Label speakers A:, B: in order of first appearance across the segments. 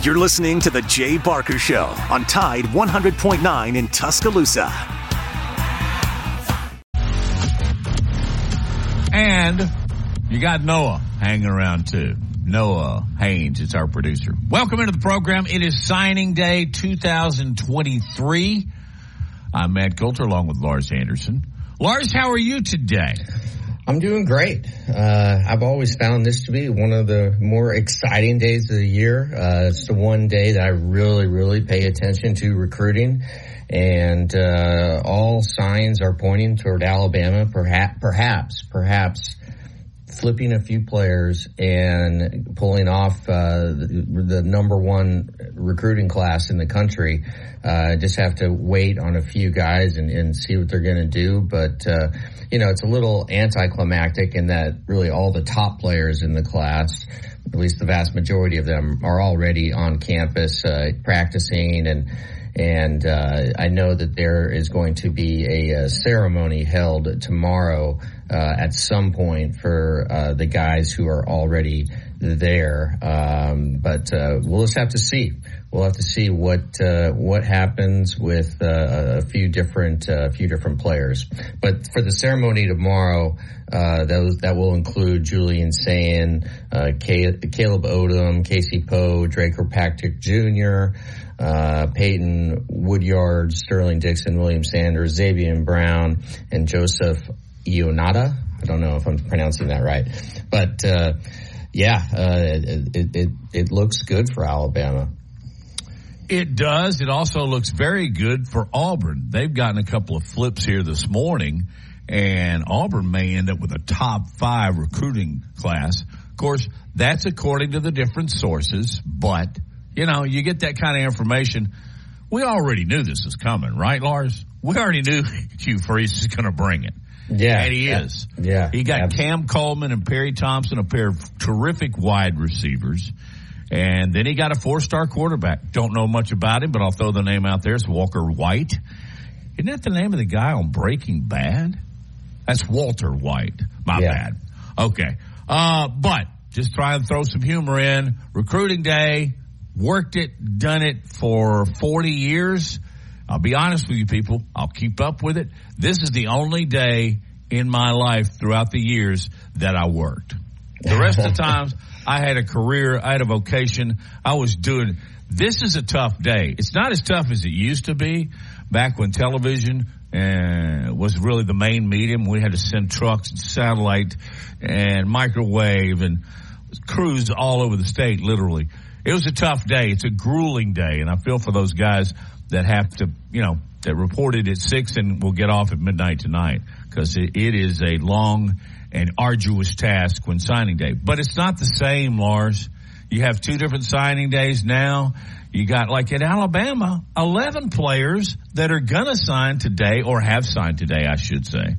A: You're listening to The Jay Barker Show on Tide 100.9 in Tuscaloosa.
B: And you got Noah hanging around too. Noah Haynes is our producer. Welcome into the program. It is signing day 2023. I'm Matt Coulter along with Lars Anderson. Lars, how are you today?
C: I'm doing great. Uh, I've always found this to be one of the more exciting days of the year. Uh, it's the one day that I really, really pay attention to recruiting, and uh, all signs are pointing toward Alabama. Perhaps, perhaps, perhaps flipping a few players and pulling off uh, the, the, number one recruiting class in the country. Uh, just have to wait on a few guys and, and see what they're going to do. But, uh, you know, it's a little anticlimactic in that really all the top players in the class, at least the vast majority of them, are already on campus uh, practicing and and uh, I know that there is going to be a, a ceremony held tomorrow uh, at some point for uh, the guys who are already there. Um, but uh, we'll just have to see. We'll have to see what uh, what happens with uh, a few different a few different players. But for the ceremony tomorrow, that that will include Julian Sayin, Caleb Odom, Casey Poe, Dre Kirkpatrick Jr uh, Peyton Woodyard, Sterling Dixon, William Sanders, Xavier Brown, and Joseph Ionata. I don't know if I'm pronouncing that right, but uh, yeah, uh, it, it it looks good for Alabama.
B: It does. It also looks very good for Auburn. They've gotten a couple of flips here this morning, and Auburn may end up with a top five recruiting class. Of course, that's according to the different sources, but you know, you get that kind of information. We already knew this was coming, right, Lars? We already knew Hugh Freeze is going to bring it.
C: Yeah.
B: And he
C: yeah,
B: is.
C: Yeah.
B: He got
C: absolutely.
B: Cam Coleman and Perry Thompson, a pair of terrific wide receivers. And then he got a four star quarterback. Don't know much about him, but I'll throw the name out there. It's Walker White. Isn't that the name of the guy on Breaking Bad? That's Walter White. My
C: Yeah.
B: bad. Okay. Uh, but just try and throw some humor in. Recruiting day, worked it, done it for 40 years. I'll be honest with you people. I'll keep up with it. This is the only day in my life throughout the years that I worked. The rest of the times I had a career, I had a vocation. I was doing, this is a tough day. It's not as tough as it used to be back when television uh, was really the main medium. We had to send trucks and satellite and microwave and crews all over the state, literally. It was a tough day. It's a grueling day, and I feel for those guys that have to, you know, that reported at six and will get off at midnight tonight because it, it is a long and arduous task when signing day. But it's not the same, Lars. You have two different signing days now. You got like at Alabama, 11 players that are going to sign today or have signed today, I should say.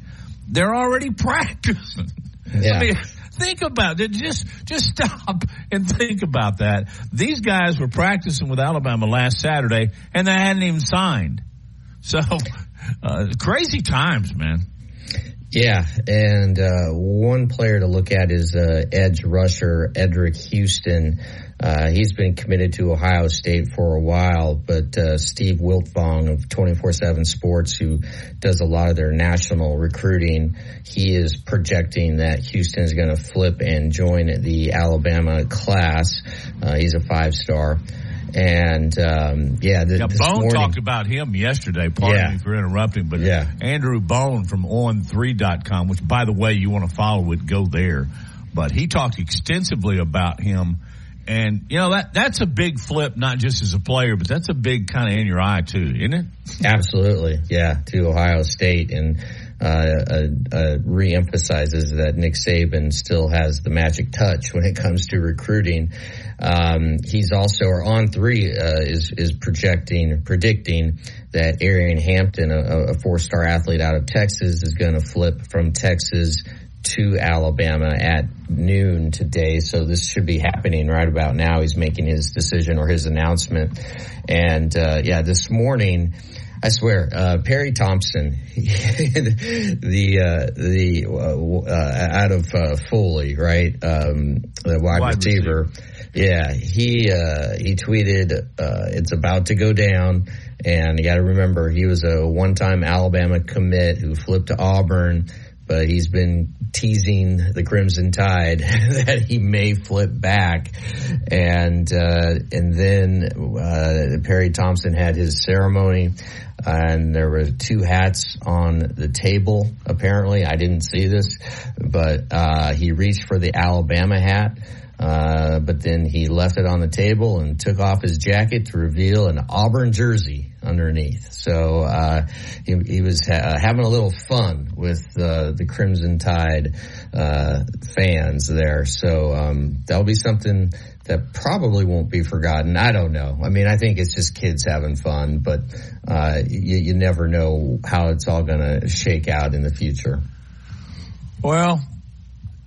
B: They're already practicing.
C: Yeah.
B: I mean, think about it. Just, just stop and think about that. These guys were practicing with Alabama last Saturday and they hadn't even signed. So, uh, crazy times, man.
C: Yeah, and uh, one player to look at is uh, edge rusher Eddrick Houston. Uh, he's been committed to Ohio State for a while, but uh, Steve Wiltfong of 24/7 Sports, who does a lot of their national recruiting, he is projecting that Houston is going to flip and join the Alabama class. Uh, he's a five-star. And um, yeah, th-
B: Yeah, Bone
C: morning,
B: talked about him yesterday. Pardon
C: Yeah.
B: me for interrupting, but
C: Yeah.
B: Andrew Bone from on3.com, which by the way, you want to follow it, go there. But he talked extensively about him. And you know, that, that's a big flip, not just as a player, but that's a big kind of in your eye too, isn't it?
C: Absolutely, yeah, to Ohio State, and reemphasizes that Nick Saban still has the magic touch when it comes to recruiting. Um, he's also, or on three, uh, is is projecting, predicting that Aeryn Hampton, a, a four star athlete out of Texas, is going to flip from Texas to Alabama at noon today. So this should be happening right about now. He's making his decision or his announcement. And, uh, yeah, this morning, I swear, uh, Perry Thompson, the uh, the uh, uh, out of uh, Foley, right? Um, the wide, wide receiver. receiver. Yeah, he uh, he tweeted, "It's about to go down." And you got to remember, he was a one-time Alabama commit who flipped to Auburn, but he's been teasing the Crimson Tide that he may flip back, and uh, and then uh, Perry Thompson had his ceremony, and there were two hats on the table. Apparently, I didn't see this, but uh, he reached for the Alabama hat. Uh, but then he left it on the table and took off his jacket to reveal an Auburn jersey underneath. So uh, he, he, was ha- having a little fun with uh, the Crimson Tide uh, fans there. So um, that'll be something that probably won't be forgotten. I don't know. I mean, I think it's just kids having fun, but uh, you, you never know how it's all going to shake out in the future.
B: Well,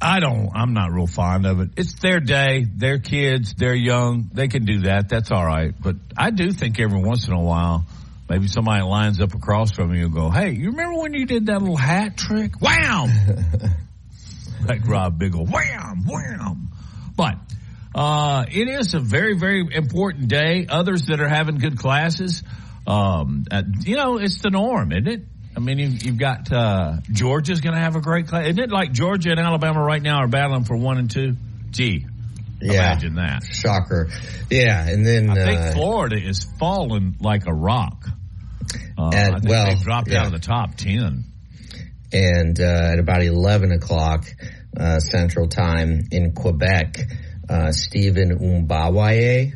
B: I don't, I'm not real fond of it. It's their day. They're kids. They're young. They can do that. That's all right. But I do think every once in a while, maybe somebody lines up across from you and go, Hey, you remember when you did that little hat trick? Wham! like Rob Biggle. Wham! Wham! But, uh, it is a very, very important day. Others that are having good classes, um, uh, you know, it's the norm, isn't it? I mean, you've, you've got uh, Georgia's going to have a great class. Isn't it like Georgia and Alabama right now are battling for one and two? Gee, yeah. imagine that.
C: Shocker. Yeah, and then
B: I think uh, Florida is falling like a rock. Uh, at, I think well, they dropped yeah. out of the top ten.
C: And uh, at about eleven o'clock uh, Central Time in Quebec, uh, Stephen Mboumoua,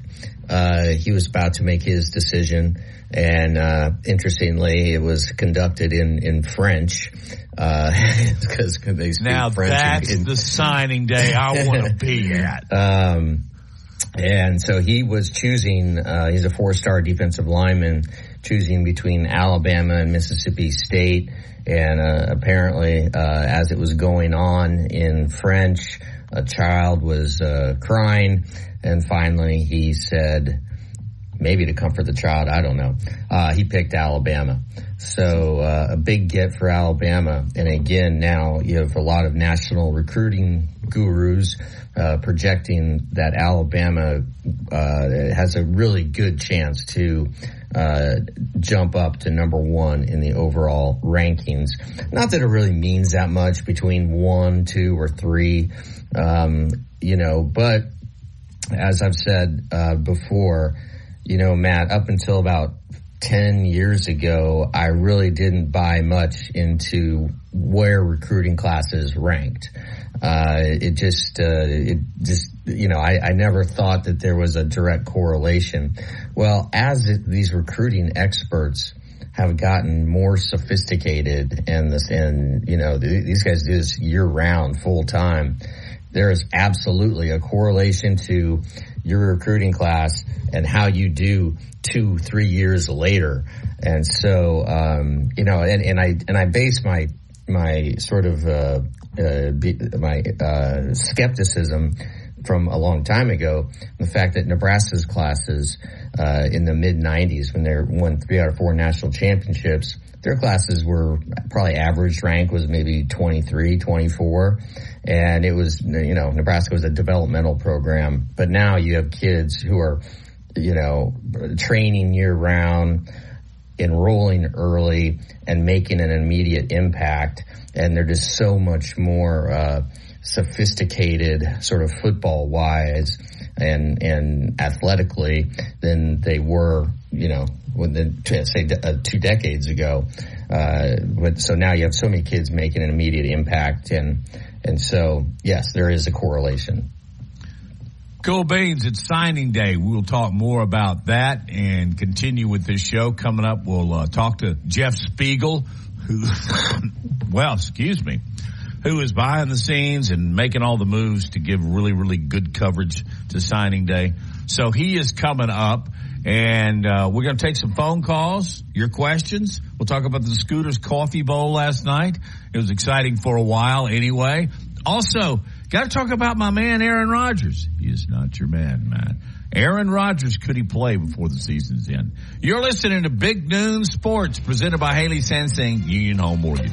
C: uh, he was about to make his decision and uh, interestingly, it was conducted in in French because uh, they speak
B: now
C: French.
B: that's in, in, the signing day I want to be at.
C: Um, and so he was choosing. Uh, he's a four star defensive lineman, choosing between Alabama and Mississippi State. And uh, apparently, uh, as it was going on in French, a child was uh, crying, and finally he said maybe to comfort the child. I don't know. Uh, he picked Alabama. So uh, a big get for Alabama. And again, now you have a lot of national recruiting gurus uh, projecting that Alabama uh, has a really good chance to uh, jump up to number one in the overall rankings. Not that it really means that much between one, two, or three, um, you know, but as I've said uh, before, you know, Matt, up until about 10 years ago, I really didn't buy much into where recruiting classes ranked. Uh, it just, uh, it just, you know, I, I, never thought that there was a direct correlation. Well, as it, these recruiting experts have gotten more sophisticated and this, and, you know, these guys do this year round, full time, there is absolutely a correlation to your recruiting class and how you do two, three years later. And so, um, you know, and, and I, and I base my, my sort of, uh, uh, my, uh, skepticism from a long time ago, the fact that Nebraska's classes, uh, in the mid nineties when they won three out of four national championships, their classes were probably average rank was maybe 23, 24. And it was, you know, Nebraska was a developmental program, but now you have kids who are, you know, training year round, enrolling early and making an immediate impact. And they're just so much more, uh, sophisticated sort of football wise and, and athletically than they were, you know, when the, say uh, two decades ago. Uh, but so now you have so many kids making an immediate impact and, and so yes, there is a correlation.
B: Cool beans, it's signing day. We'll talk more about that and continue with this show. Coming up, we'll uh, talk to Jeff Speegle, who, well, excuse me, who is behind the scenes and making all the moves to give really, really good coverage to signing day. So he is coming up and uh, we're going to take some phone calls, your questions. We'll talk about the Scooters Coffee Bowl last night. It was exciting for a while anyway. Also, got to talk about my man Aaron Rodgers. He is not your man, man. Aaron Rodgers, could he play before the season's end? You're listening to Big Noon Sports presented by Haley Sansing Union Home Mortgage.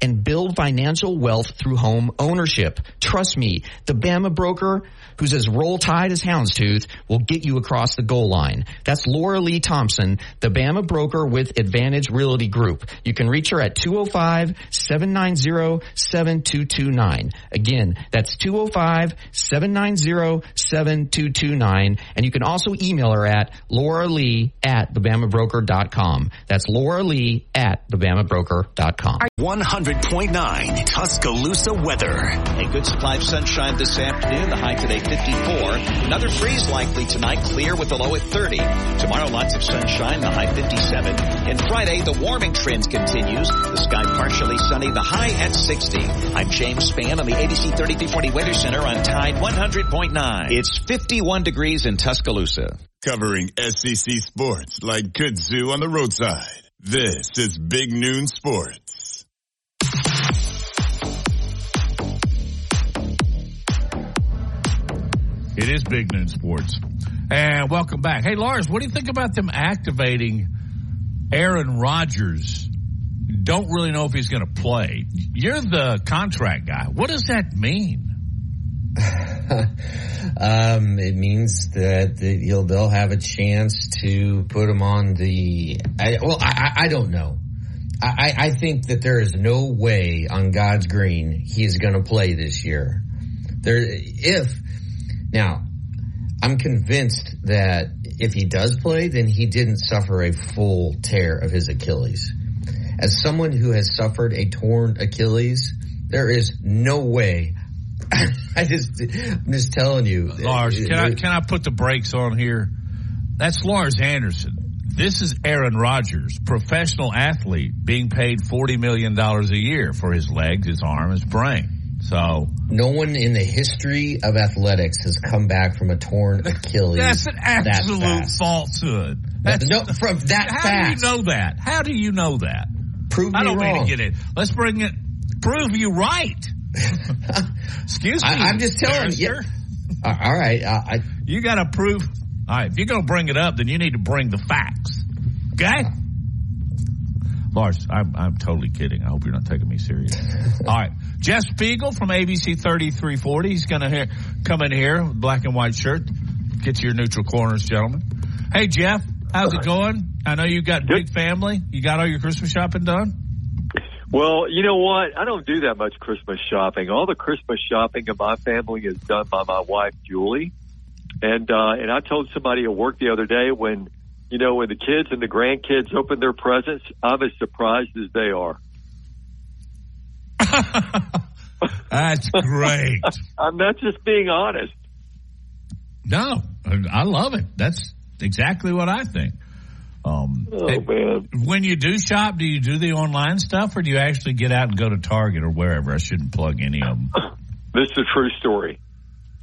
D: and build financial wealth through home ownership. Trust me, the Bama broker who's as roll tide as houndstooth will get you across the goal line. That's Laura Lee Thompson, the Bama broker with Advantage Realty Group. You can reach her at 205-790-7229. Again, that's 205-790-7229. And you can also email her at Laura Lee at thebamabroker.com. That's Laura Lee at thebamabroker.com.
A: 100.9 Tuscaloosa weather.
E: A good supply of sunshine this afternoon. The high today 54. Another freeze likely tonight, clear with a low at 30. Tomorrow lots of sunshine, the high 57. And Friday the warming trend continues. The sky partially sunny, the high at 60. I'm James Spann on the ABC 3340 Weather Center on Tide 100.9. It's 51 degrees in Tuscaloosa.
F: Covering SEC sports like kudzu on the roadside. This is Big Noon Sports.
B: It is Big Noon Sports. And welcome back. Hey, Lars, what do you think about them activating Aaron Rodgers? Don't really know if he's going to play. You're the contract guy. What does that mean?
C: um, it means that, they'll have a chance to put him on the. I, well, I, I don't know. I, I think that there is no way on God's green he's going to play this year. There, if now, I'm convinced that if he does play, then he didn't suffer a full tear of his Achilles. As someone who has suffered a torn Achilles, there is no way. I just, I'm just telling you,
B: Lars. Can I can I put the brakes on here? That's Lars Anderson. This is Aaron Rodgers, professional athlete, being paid forty million dollars a year for his legs, his arm, his brain. So
C: no one in the history of athletics has come back from a torn Achilles.
B: That's an absolute that falsehood.
C: That's, no, from that
B: how
C: fast.
B: do you know that? How do you know that?
C: Prove
B: I don't
C: wrong.
B: mean to get it. Let's bring it. Prove you right. Excuse me.
C: I, am just telling you. Uh, all right. Uh, I,
B: you got to prove. All right. If you're going to bring it up, then you need to bring the facts. Okay. Lars, I'm, I'm totally kidding. I hope you're not taking me serious. All right. Jeff Speegle from ABC 3340. He's going to come in here, black and white shirt. Get to your neutral corners, gentlemen. Hey, Jeff, how's it going? I know you got big family. You got all your Christmas shopping done?
G: Well, you know what? I don't do that much Christmas shopping. All the Christmas shopping in my family is done by my wife, Julie. And, uh, and I told somebody at work the other day when, you know, when the kids and the grandkids open their presents, I'm as surprised as they are.
B: That's great.
G: I'm not just being honest.
B: No, I love it. That's exactly what I think. Um,
G: oh man!
B: When you do shop, do you do the online stuff, or do you actually get out and go to Target or wherever? I shouldn't plug any of them.
G: This is a true story.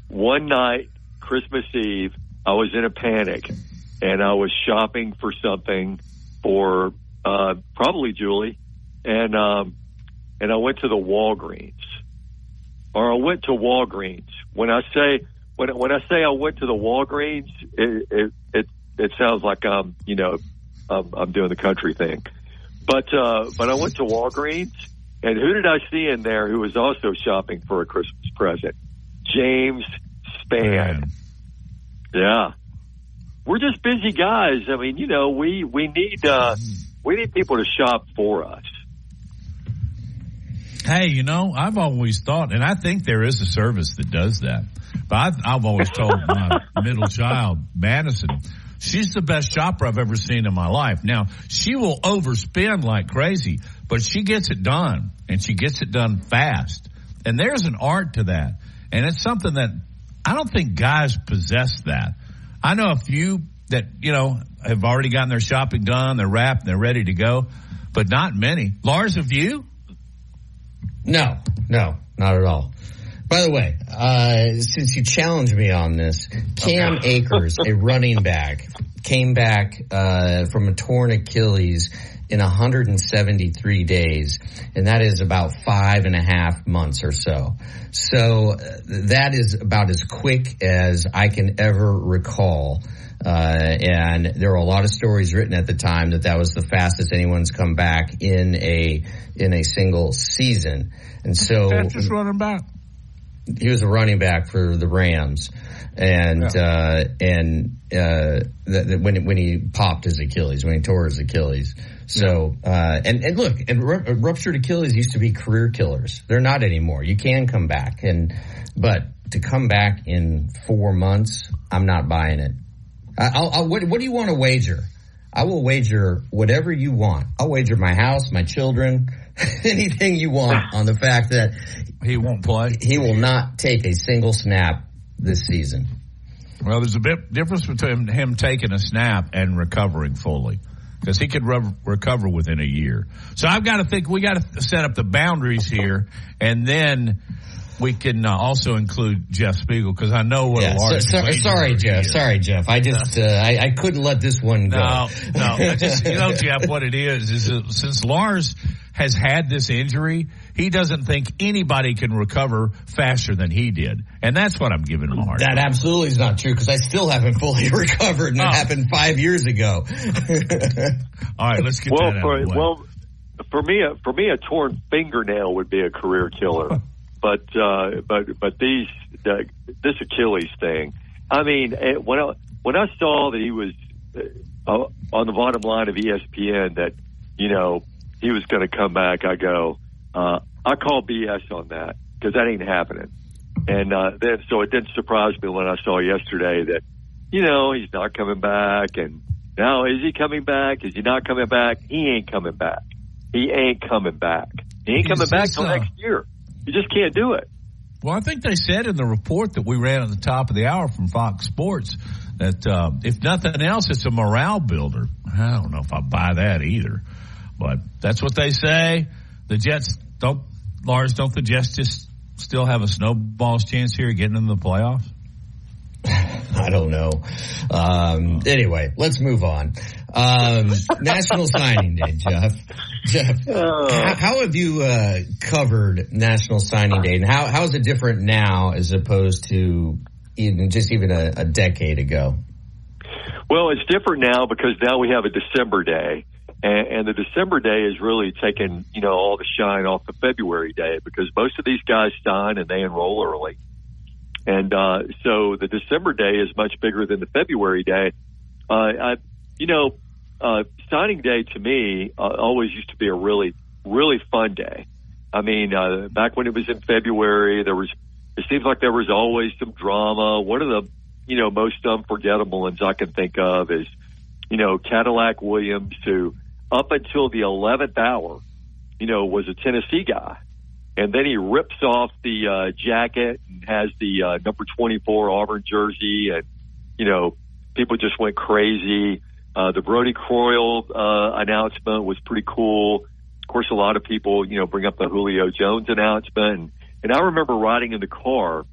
G: One night, Christmas Eve, I was in a panic, and I was shopping for something for uh, probably Julie, and um, and I went to the Walgreens, or I went to Walgreens. When I say when when I say I went to the Walgreens, it it it, it sounds like I'm you know I'm, I'm doing the country thing, but uh, but I went to Walgreens, and who did I see in there who was also shopping for a Christmas present? James Spann. Yeah, we're just busy guys. I mean, you know, we we need uh, we need people to shop for us.
B: Hey, you know, I've always thought, and I think there is a service that does that. But I've, I've always told my middle child, Madison, She's the best shopper I've ever seen in my life. Now, she will overspend like crazy, but she gets it done and she gets it done fast. And there's an art to that. And it's something that I don't think guys possess that. I know a few that, you know, have already gotten their shopping done, they're wrapped, they're ready to go, but not many. Lars, have you?
C: No, no, not at all. By the way, uh, since you challenged me on this, Cam okay. Akers, a running back, came back uh, from a torn Achilles in 173 days, and that is about five and a half months or so. So uh, that is about as quick as I can ever recall. Uh, and there were a lot of stories written at the time that that was the fastest anyone's come back in a in a single season. And so,
B: fastest running back
C: he was a running back for the Rams, and yeah. uh, and uh, the, the, when when he popped his Achilles, when he tore his Achilles. So uh, and and look, and ruptured Achilles used to be career killers. They're not anymore. You can come back, and but to come back in four months, I'm not buying it. I'll, I'll, what, what do you want to wager? I will wager whatever you want. I'll wager my house, my children, anything you want on the fact that
B: he won't play.
C: He will not take a single snap this season.
B: Well, there's a bit difference between him taking a snap and recovering fully because he could re- recover within a year. So I've got to think we got to set up the boundaries here, and then we can uh, also include Jeff Speegle because I know what yeah, a large.
C: So, so, sorry, Jeff. Sorry, Jeff. I just uh, I, I, couldn't let this one go.
B: No, no. Just you know, Jeff, what it is is uh, since Lars has had this injury, he doesn't think anybody can recover faster than he did, and that's what I'm giving him a hard.
C: That
B: time.
C: absolutely is not true because I still haven't fully recovered, and oh. it happened five years ago.
B: All right, let's get
G: well,
B: that
G: for, Well, for me, a, for me, a torn fingernail would be a career killer. But uh, but but these uh, this Achilles thing. I mean, it, when I when I saw that he was uh, on the bottom line of ESPN that you know he was going to come back, I go, uh, I call BS on that because that ain't happening. And uh, then, so it didn't surprise me when I saw yesterday that, you know, he's not coming back. And now, is he coming back? Is he not coming back? He ain't coming back. He ain't coming back. He ain't coming back till uh, next year. You just can't do it.
B: Well, I think they said in the report that we ran at the top of the hour from Fox Sports that uh, if nothing else, it's a morale builder. I don't know if I buy that either, but that's what they say. The Jets don't, Lars, don't the Jets just still have a snowball's chance here of getting in the playoffs?
C: I don't know. Um, anyway, let's move on. Um, National Signing Day, Jeff. Jeff, uh, how, how, have you uh, covered National Signing Day, and how how is it different now as opposed to even just even a, a decade ago?
G: Well, it's different now because now we have a December day, and, and the December day is really taking, you know, all the shine off the February day because most of these guys sign and they enroll early. And, uh, so the December day is much bigger than the February day. Uh, I, you know, uh, signing day to me, uh, always used to be a really, really fun day. I mean, uh, back when it was in February, there was, it seems like there was always some drama. One of the, you know, most unforgettable ones I can think of is, you know, Cadillac Williams, who up until the 11th hour, you know, was a Tennessee guy. And then he rips off the uh, jacket and has the uh, number 24 Auburn jersey. And, you know, people just went crazy. Uh, the Brodie Croyle uh, announcement was pretty cool. Of course, a lot of people, you know, bring up the Julio Jones announcement. And, and I remember riding in the car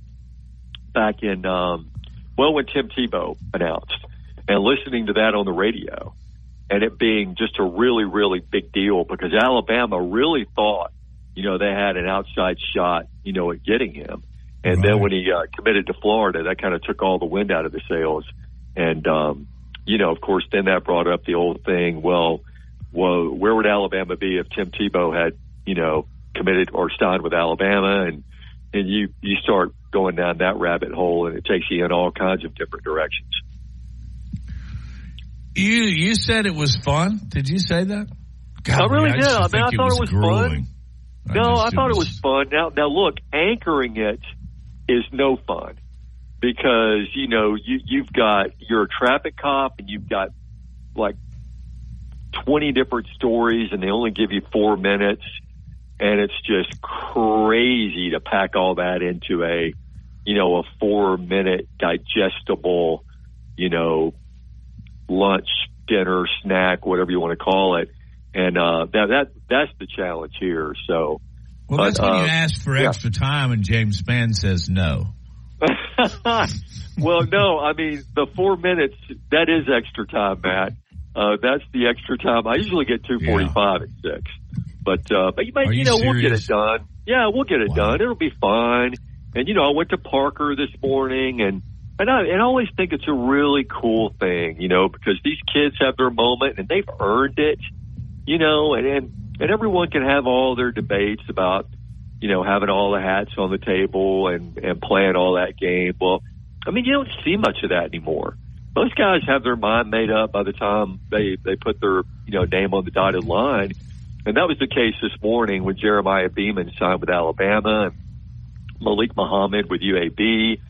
G: back in, um, well, when Tim Tebow announced and listening to that on the radio and it being just a really, really big deal because Alabama really thought, you know, they had an outside shot, you know, at getting him. And right. then when he uh, committed to Florida, that kind of took all the wind out of the sails. And, um, you know, of course, then that brought up the old thing. Well, well, where would Alabama be if Tim Tebow had, you know, committed or signed with Alabama? And, and you, you start going down that rabbit hole and it takes you in all kinds of different directions.
B: You you said it was fun. Did you say that?
G: God, I really man, did. I, mean, I thought it was, fun. I no, I thought it was... fun. Now, now look, anchoring it is no fun. because you know you you've got you're a traffic cop and you've got like 20 different stories and they only give you four minutes and it's just crazy to pack all that into a you know a four minute digestible you know lunch dinner snack whatever you want to call it and uh that that that's the challenge here so
B: Well,
G: But,
B: that's when
G: uh,
B: you ask for
G: yeah.
B: extra time and James Spann says no.
G: well, no, I mean the four minutes that is extra time, Matt. Uh, that's the extra time. I usually get two forty-five at six, but uh, but, but
B: Are
G: you
B: you
G: know we'll get it done. Yeah, we'll get it
B: Wow.
G: done. It'll be fine. And you know, I went to Parker this morning, and and I, and I always think it's a really cool thing, you know, because these kids have their moment and they've earned it, you know, and and, and everyone can have all their debates about you know, having all the hats on the table and, and playing all that game. Well, I mean, you don't see much of that anymore. Most guys have their mind made up by the time they, they put their, you know, name on the dotted line. And that was the case this morning when Jeremiah Beaman signed with Alabama and Malik Muhammad with UAB.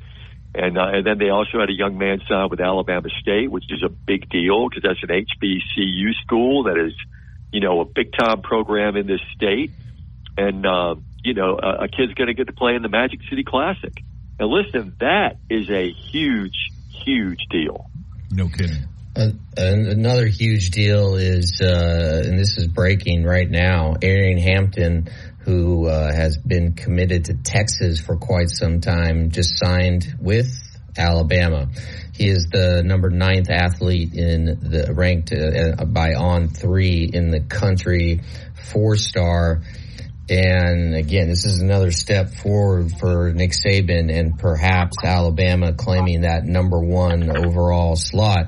G: And, uh, and then they also had a young man sign with Alabama State, which is a big deal because that's an HBCU school that is, you know, a big time program in this state and uh, you know a, a kid's going to get to play in the Magic City Classic. And listen, that is a huge, huge deal.
B: No kidding.
C: Uh, and another huge deal is, uh, and this is breaking right now, Aeryn Hampton, who uh, has been committed to Texas for quite some time, just signed with Alabama. He is the number ninth athlete in the ranked uh, by on three in the country, four star. And again, this is another step forward for Nick Saban and perhaps Alabama claiming that number one overall slot.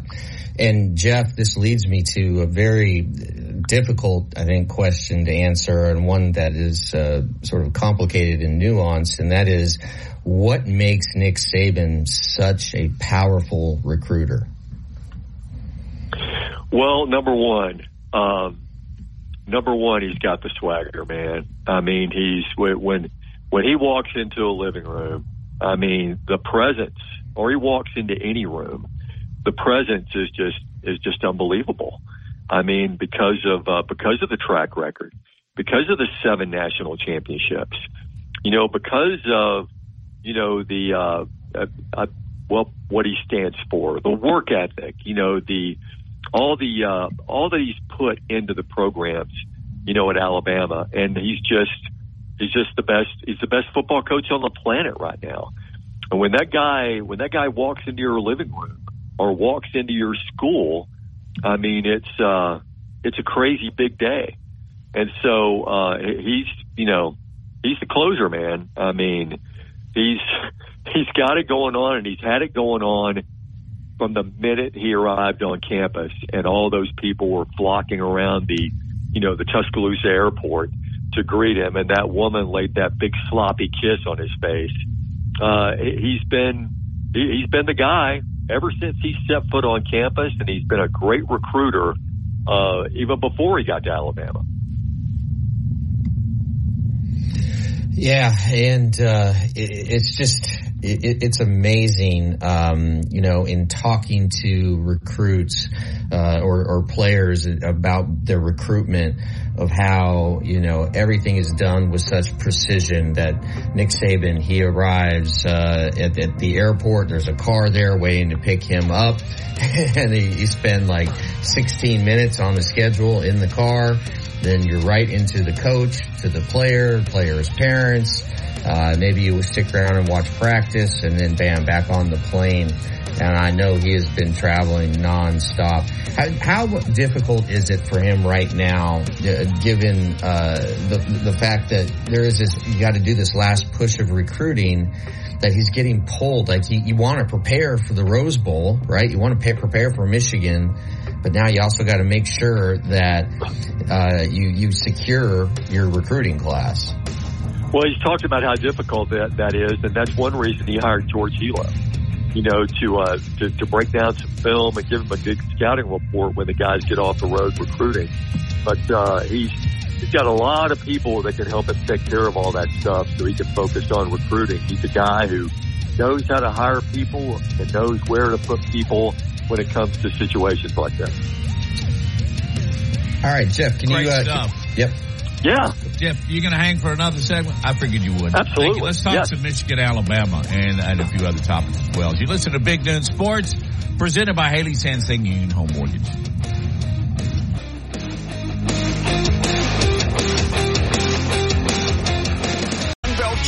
C: And Jeff, this leads me to a very difficult, I think, question to answer and one that is uh, sort of complicated and nuanced. And that is what makes Nick Saban such a powerful recruiter?
G: Well, number one, um, number one, he's got the swagger, man. I mean, he's when when he walks into a living room. I mean, the presence, or he walks into any room, the presence is just is just unbelievable. I mean, because of uh, because of the track record, because of the seven national championships, you know, because of you know the uh, uh, uh, well what he stands for, the work ethic, you know, the all the uh, all that he's put into the programs, you know, at Alabama, and he's just he's just the best. He's the best football coach on the planet right now. And when that guy when that guy walks into your living room or walks into your school, I mean, it's uh, it's a crazy big day. And so uh, he's you know he's the closer, man. I mean, he's he's got it going on, and he's had it going on from the minute he arrived on campus, and all those people were flocking around the, you know, the Tuscaloosa airport to greet him, and that woman laid that big sloppy kiss on his face. Uh, he's been he, he's been the guy ever since he set foot on campus, and he's been a great recruiter uh, even before he got to Alabama.
C: Yeah, and uh, it, it's just it, it's amazing, um, you know, in talking to recruits uh, or, or players about their recruitment of how you know everything is done with such precision that Nick Saban he arrives uh, at, at the airport. There's a car there waiting to pick him up, and he, you spend like 16 minutes on the schedule in the car. Then you're right into the coach, to the player, player's parents. Uh, maybe you stick around and watch practice, and then bam, back on the plane. And I know he has been traveling nonstop. How, how difficult is it for him right now, uh, given uh, the the fact that there is this? You got to do this last push of recruiting. That he's getting pulled. Like you, you want to prepare for the Rose Bowl, right? You want to prepare for Michigan, but now you also got to make sure that uh, you you secure your recruiting class.
G: Well, he's talked about how difficult that that is, and that's one reason he hired George Hilo. You know, to uh, to, to break down some film and give him a good scouting report when the guys get off the road recruiting. But uh, he's he's got a lot of people that can help him take care of all that stuff, so he can focus on recruiting. He's a guy who knows how to hire people and knows where to put people when it comes to situations like that.
C: All right, Jeff, can
B: Great
C: you? Uh,
B: stuff.
C: Yep.
G: Yeah,
B: Jeff, you're going to hang for another segment? I figured you would.
G: Absolutely.
B: You. Let's talk
G: Yes.
B: some Michigan, Alabama, and, and a few other topics as well. As you listen to Big Noon Sports, presented by Haley Sansing Union Home Mortgage.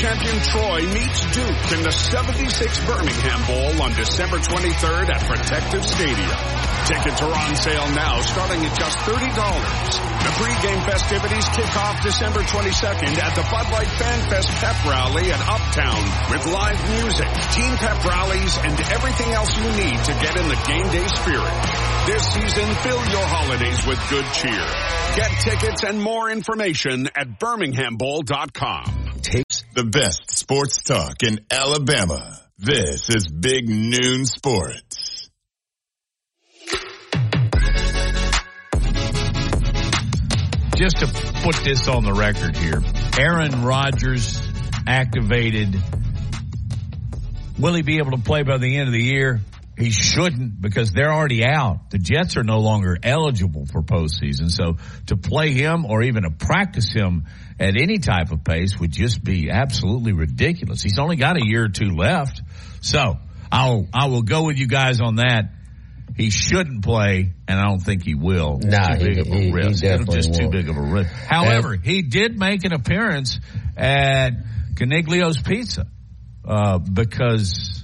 H: Champion Troy meets Duke in the 76 Birmingham Bowl on December 23rd at Protective Stadium. Tickets are on sale now starting at just $30. The pregame festivities kick off December 22nd at the Bud Light Fan Fest Pep Rally at Uptown with live music, team pep rallies, and everything else you need to get in the game day spirit. This season, fill your holidays with good cheer. Get tickets and more information at birminghambowl.com.
F: The best sports talk in Alabama. This is Big Noon Sports.
B: Just to put this on the record here, Aaron Rodgers activated. Will he be able to play by the end of the year? He shouldn't because they're already out. The Jets are no longer eligible for postseason. So to play him or even to practice him at any type of pace would just be absolutely ridiculous. He's only got a year or two left. So I'll, I will go with you guys on that. He shouldn't play, and I don't think he will. It's
C: Nah,
B: too
C: he-
B: big of a
C: he- he
B: risk. It's
C: definitely
B: just too
C: won't.
B: big of a risk. However, he did make an appearance at Caniglio's Pizza uh, because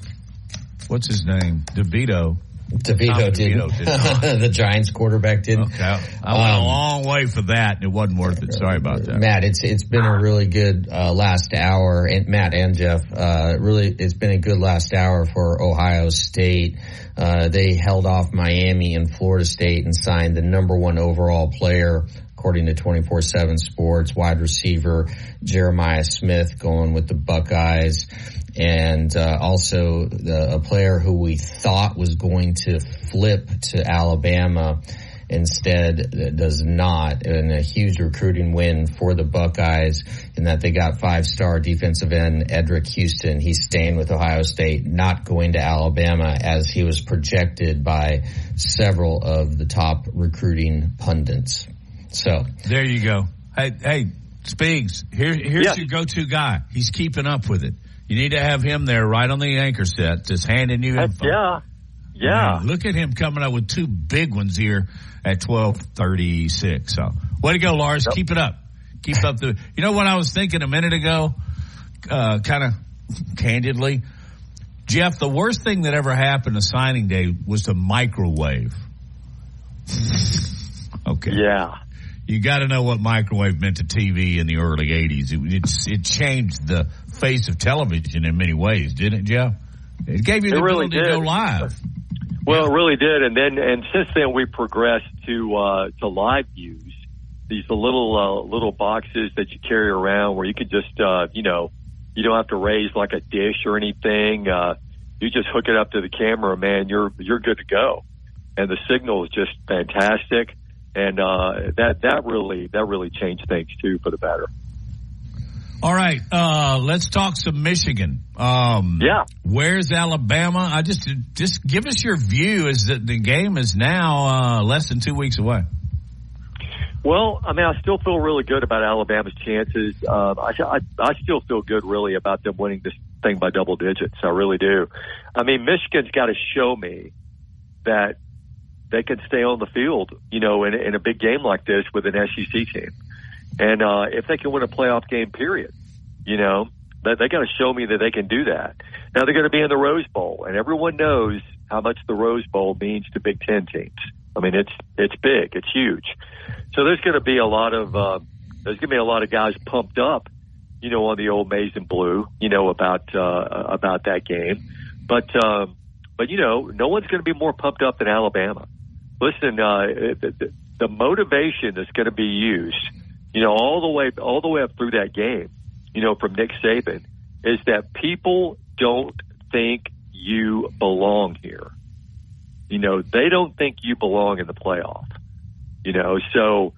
B: what's his name, DeVito.
C: DeVito did.
B: DeVito did not.
C: the Giants quarterback did.
B: Okay, I went a
C: Um,
B: long way for that, and it wasn't worth it. Sorry about that.
C: Matt, it's it's been a really good uh, last hour, and Matt and Jeff, uh, really, it's been a good last hour for Ohio State. Uh, they held off Miami and Florida State and signed the number one overall player, according to 24/7 Sports, wide receiver Jeremiah Smith, going with the Buckeyes. And uh, also the, a player who we thought was going to flip to Alabama instead does not and a huge recruiting win for the Buckeyes in that they got five star defensive end Eddrick Houston. He's staying with Ohio State, not going to Alabama as he was projected by several of the top recruiting pundits. So
B: There you go. Hey, hey, Speaks. Here, here's
G: Yes.
B: your go-to guy. He's keeping up with it. You need to have him there, right on the anchor set, just handing you info.
G: yeah, yeah.
B: Man, look at him coming up with two big ones here at twelve thirty six. So, way to go, Lars! Keep it up. Keep up the. You know what I was thinking a minute ago? Uh, kind of candidly, Jeff. The worst thing that ever happened to signing day was the microwave. okay.
G: Yeah.
B: You got to know what microwave meant to TV in the early '80s. It, it's it changed the face of television in many ways, didn't it, Jeff? It gave you
G: It
B: the
G: really
B: ability to go
G: did.
B: live.
G: Well, it really did, and then and since then we progressed to uh, to live views. These little uh, little boxes that you carry around where you could just uh, you know you don't have to raise like a dish or anything. Uh, you just hook it up to the camera, man. You're you're good to go, and the signal is just fantastic. And uh, that that really that really changed things too for the better.
B: All right, uh, let's talk some Michigan. Um,
G: Yeah.
B: Where's Alabama? I just just give us your view. Is that the game is now uh, less than two weeks away?
G: Well, I mean, I still feel really good about Alabama's chances. Um, I, I, I still feel good, really, about them winning this thing by double digits. I really do. I mean, Michigan's got to show me that they can stay on the field, you know, in, in a big game like this with an SEC team. And uh, if they can win a playoff game, period, you know, they, they got to show me that they can do that. Now they're going to be in the Rose Bowl, and everyone knows how much the Rose Bowl means to Big Ten teams. I mean, it's it's big, it's huge. So there's going to be a lot of uh, there's going to be a lot of guys pumped up, you know, on the old maize and blue, you know, about uh, about that game. But um, but you know, no one's going to be more pumped up than Alabama. Listen, uh, the, the, motivation that's going to be used, you know, all the way all the way up through that game, you know, from Nick Saban, is that people don't think you belong here. You know, they don't think you belong in the playoff. You know, so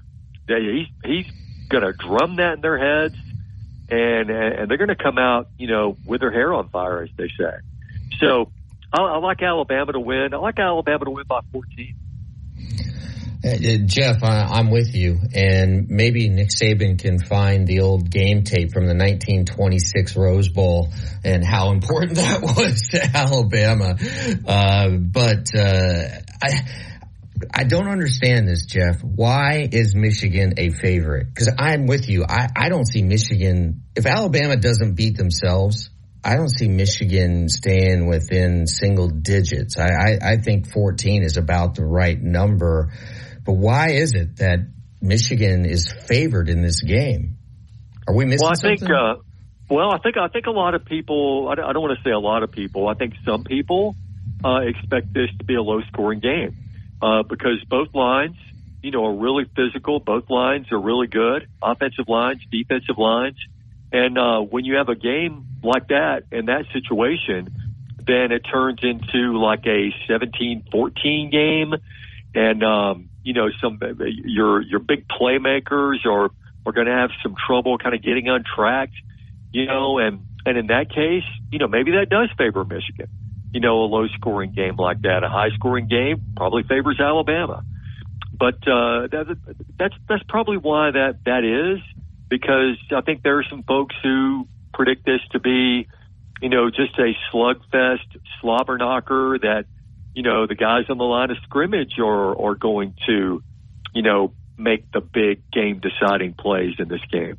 G: they, he's he's going to drum that in their heads, and and they're going to come out, you know, with their hair on fire, as they say. So I, I like Alabama to win. I like Alabama to win by 14.
C: Uh, uh, Jeff, I, am with you, and maybe Nick Saban can find the old game tape from the 1926 Rose Bowl and how important that was to Alabama. Uh, but uh, I. I don't understand this, Jeff. Why is Michigan a favorite? Because I'm with you. I, I don't see Michigan. If Alabama doesn't beat themselves, I don't see Michigan staying within single digits. I, I, I think 14 is about the right number. But why is it that Michigan is favored in this game? Are we missing
G: well, I
C: something?
G: think, uh, well, I think I think a lot of people. I don't want to say a lot of people. I think some people uh, expect this to be a low-scoring game uh, because both lines, you know, are really physical. Both lines are really good, offensive lines, defensive lines, and uh, when you have a game like that in that situation, then it turns into like a 17-14 game, and um, you know, some your your big playmakers are are going to have some trouble kind of getting on track, you know, and and in that case, you know, maybe that does favor Michigan. You know, a low scoring game like that, a high scoring game probably favors Alabama. But uh, that, that's that's probably why that that is because I think there are some folks who predict this to be, you know, just a slugfest slobber knocker that you know, the guys on the line of scrimmage are, are going to, you know, make the big game deciding plays in this game.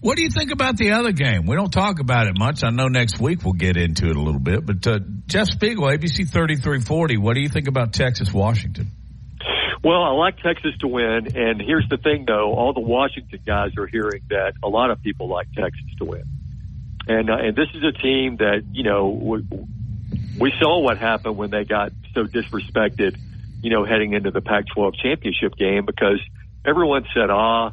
B: What do you think about the other game? We don't talk about it much. I know next week we'll get into it a little bit, but uh, Jeff Speegle, ABC 3340, what do you think about Texas Washington?
G: Well, I like Texas to win, and here's the thing though, all the Washington guys are hearing that a lot of people like Texas to win. And uh, and this is a team that, you know, w- we saw what happened when they got so disrespected, you know, heading into the Pac-12 championship game because everyone said, ah,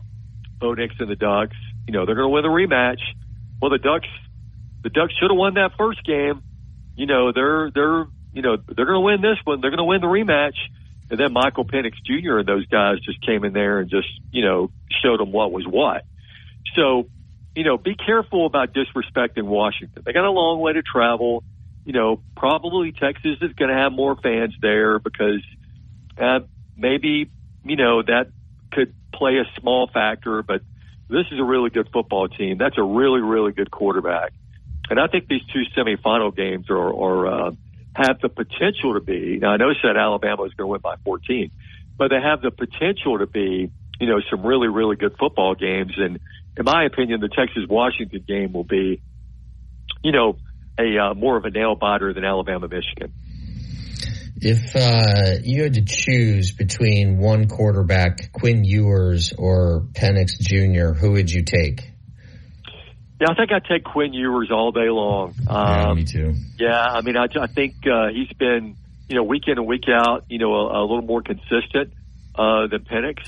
G: Bo Nix and the Ducks, you know, they're going to win the rematch. Well, the Ducks, the Ducks should have won that first game. You know, they're, they're, you know, they're going to win this one. They're going to win the rematch. And then Michael Penix Jr. and those guys just came in there and just, you know, showed them what was what. So, you know, be careful about disrespecting Washington. They got a long way to travel you know, probably Texas is going to have more fans there because uh, maybe, you know, that could play a small factor, but this is a really good football team. That's a really, really good quarterback. And I think these two semifinal games are, are uh, have the potential to be. Now, I know said Alabama is going to win by 14, but they have the potential to be, you know, some really, really good football games. And in my opinion, the Texas Washington game will be, you know, a uh, more of a nail biter than Alabama, Michigan.
C: If uh, you had to choose between one quarterback, Quinn Ewers or Penix Jr., who would you take?
G: Yeah, I think I'd take Quinn Ewers all day long.
C: Um, yeah, me too.
G: Yeah, I mean, I, I think uh, he's been, you know, week in and week out, you know, a, a little more consistent uh, than Penix.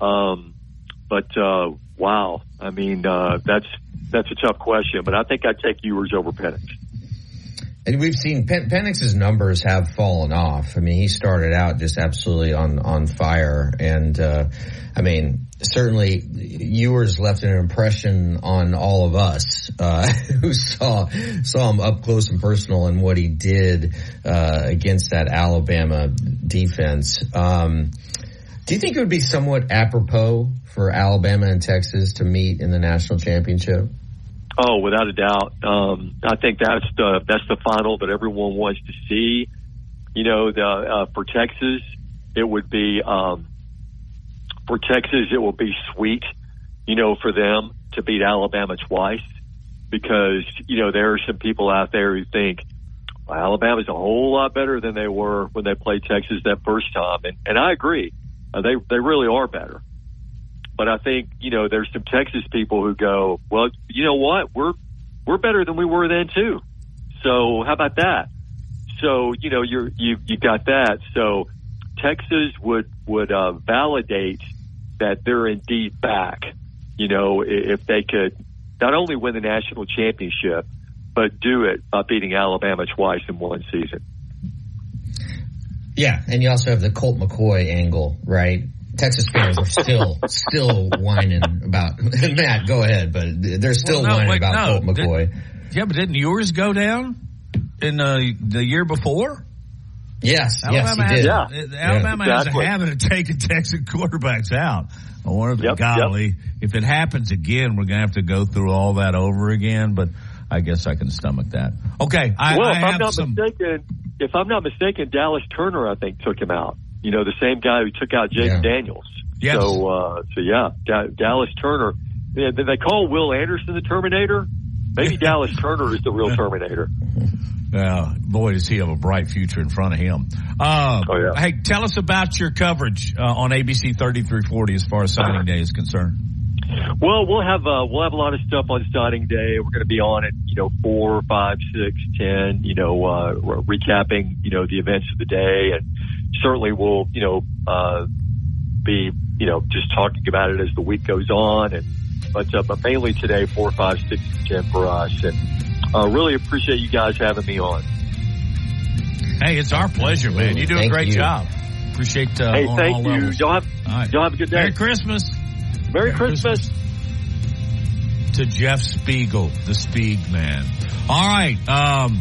G: Um, but uh, wow, I mean, uh, that's that's a tough question. But I think I'd take Ewers over Penix.
C: And we've seen Pen- Penix's numbers have fallen off. I mean, he started out just absolutely on on fire, and uh, I mean, certainly Ewers left an impression on all of us uh, who saw saw him up close and personal and what he did uh, against that Alabama defense. Um, do you think it would be somewhat apropos for Alabama and Texas to meet in the national championship?
G: Oh, without a doubt. Um, I think that's the that's the final that everyone wants to see. You know, the uh, for Texas, it would be um, for Texas, it will be sweet. You know, for them to beat Alabama twice, because you know there are some people out there who think well, Alabama's a whole lot better than they were when they played Texas that first time, and and I agree, uh, they they really are better. But I think, you know, there's some Texas people who go, well, you know what? We're, we're better than we were then too. So how about that? So, you know, you're, you, you got that. So Texas would, would, uh, validate that they're indeed back, you know, if they could not only win the national championship, but do it by beating Alabama twice in one season.
C: Yeah, and you also have the Colt McCoy angle, right? Texas fans are still still whining about Matt. Go ahead, but they're still well, no, whining wait, about no, Colt McCoy.
B: Yeah, but didn't yours go down in uh, the year before?
C: Yes,
B: Alabama
C: yes, he
B: has,
C: did.
B: uh, Alabama has
G: exactly.
B: a habit of taking Texas quarterbacks out. I wonder,
G: Yep,
B: golly, if it happens again, we're going to have to go through all that over again. But I guess I can stomach that. Okay, I,
G: well,
B: I
G: if I'm not
B: some.
G: mistaken, if I'm not mistaken, Dallas Turner, I think, took him out. You know, the same guy who took out Jaden
C: Yeah.
G: Daniels.
B: Yes.
G: So, uh, so yeah, Da- Dallas Turner. Yeah, they they call Will Anderson the Terminator. Maybe Dallas Turner is the real Terminator.
B: Uh, boy, does he have a bright future in front of him. Uh,
G: Oh, yeah.
B: Hey, tell us about your coverage uh, on ABC 3340 as far as signing day is concerned.
G: Well, we'll have uh, we'll have a lot of stuff on signing day. We're going to be on at you know four, five, six, ten. You know, uh, re- recapping you know the events of the day, and certainly we'll you know uh, be you know just talking about it as the week goes on. And but uh, but mainly today, four, five, six, ten for us. And uh, really appreciate you guys having me on.
B: Hey, it's our pleasure, man. You do a
C: Thank
B: great
C: you.
B: job. Appreciate uh,
G: hey, thank
B: all
G: you.
B: levels.
G: Y'all have
B: All right.
G: y'all have a good day.
B: Merry Christmas.
G: Merry
B: Merry
G: Christmas.
B: to Jeff Speegle, the Spieg man. All right. Um,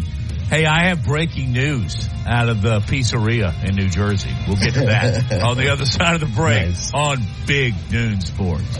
B: hey, I have breaking news out of the pizzeria in New Jersey. We'll get to that on the other side of the break
C: Nice.
B: on Big Noon Sports.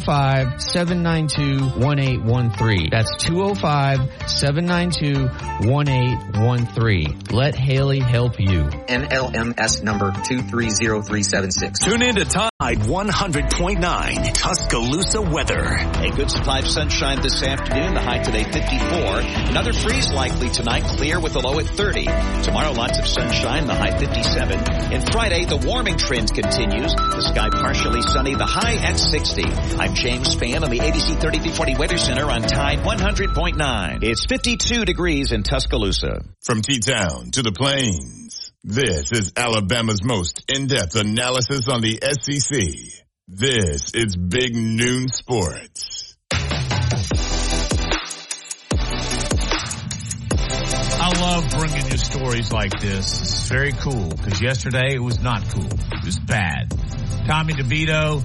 D: 205-792-1813. That's 205-792-1813. Let Haley help you.
I: NMLS number 230376.
A: Tune in to Tide 100.9 Tuscaloosa weather.
E: A good supply of sunshine this afternoon. The high today 54. Another freeze likely tonight. Clear with a low at 30. Tomorrow lots of sunshine. The high 57. And Friday the warming trend continues. The sky partially sunny. The high at 60. I'm James Spann on the ABC 3340 Weather Center on Tide 100.9. It's 52 degrees in Tuscaloosa.
F: From T-Town to the Plains, this is Alabama's most in-depth analysis on the SEC. This is Big Noon Sports.
B: I love bringing you stories like this. It's very cool because yesterday it was not cool. It was bad. Tommy DeVito,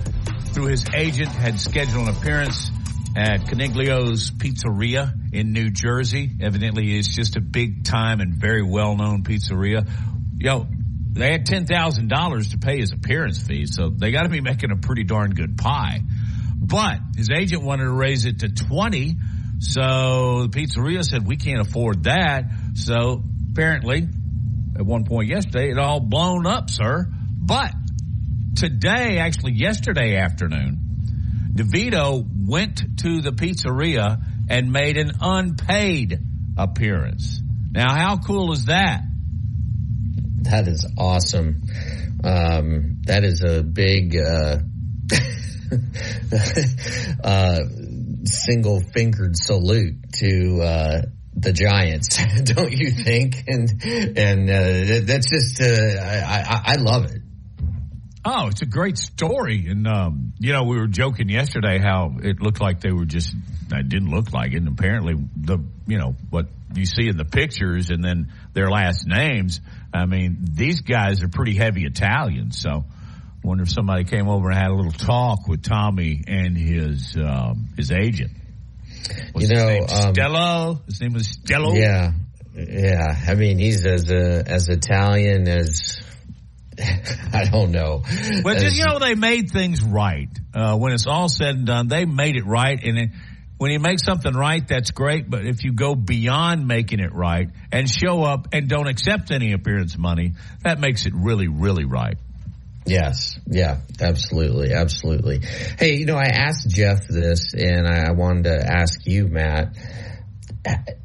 B: through his agent, had scheduled an appearance at Caniglio's Pizzeria in New Jersey. Evidently, it's just a big time and very well known pizzeria. Yo, they had ten thousand dollars to pay his appearance fee, so they got to be making a pretty darn good pie. But his agent wanted to raise it to twenty, so the pizzeria said we can't afford that. So apparently, at one point yesterday, it all blown up, sir. But today, actually yesterday afternoon, DeVito went to the pizzeria and made an unpaid appearance. Now, how cool is that?
C: That is awesome. Um, that is a big, uh, uh, single fingered salute to, uh, the Giants, don't you think? And, and, uh, that's just, uh, I, I, I love it.
B: Oh, it's a great story. And, um, you know, we were joking yesterday how it looked like they were just, it didn't look like it. And apparently the, you know, what you see in the pictures and then their last names, I mean, these guys are pretty heavy Italians. So I wonder if somebody came over and had a little talk with Tommy and his, um, his agent. What's
C: You know,
B: his name?
C: um,
B: Stello? His name was Stello?
C: Yeah. Yeah. I mean, he's as, uh, as Italian as, I don't know. But
B: just, you know, they made things right. Uh, when it's all said and done, they made it right. And it, when you make something right, that's great. But if you go beyond making it right and show up and don't accept any appearance money, that makes it really, really right.
C: Yes. Yeah, absolutely. Absolutely. Hey, you know, I asked Jeff this and I wanted to ask you, Matt.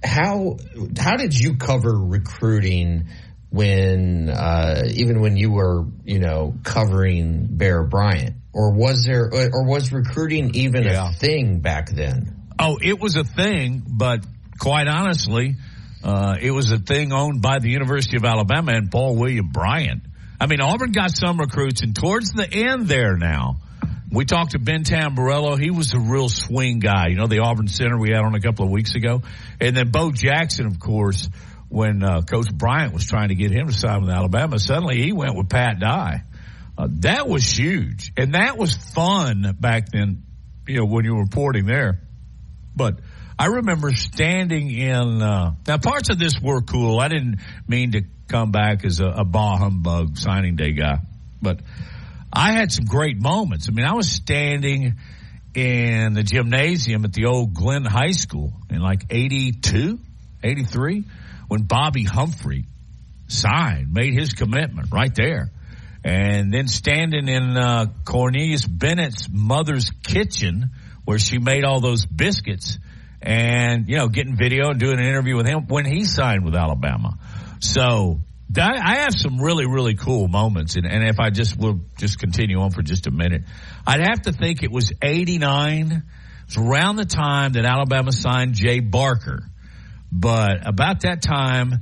C: how how did you cover recruiting when uh, even when you were you know covering Bear Bryant, or was there or was recruiting even yeah. a thing back then?
B: Oh, it was a thing, but quite honestly, uh, it was a thing owned by the University of Alabama and Paul William Bryant. I mean, Auburn got some recruits, and towards the end there now, we talked to Ben Tamburello. He was a real swing guy. You know, the Auburn center we had on a couple of weeks ago. And then Bo Jackson, of course, when uh, Coach Bryant was trying to get him to sign with Alabama, suddenly he went with Pat Dye. Uh, that was huge. And that was fun back then, you know, when you were reporting there. But I remember standing in, uh, now parts of this were cool. I didn't mean to come back as a, a bah humbug signing day guy, but I had some great moments. I mean, I was standing in the gymnasium at the old Glenn High School in like 82, 83 when Bobby Humphrey signed, made his commitment right there. And then standing in uh, Cornelius Bennett's mother's kitchen where she made all those biscuits and, you know, getting video and doing an interview with him when he signed with Alabama. So I have some really, really cool moments. And, and if I just will just continue on for just a minute, I'd have to think it was 89. It's around the time that Alabama signed Jay Barker. But about that time,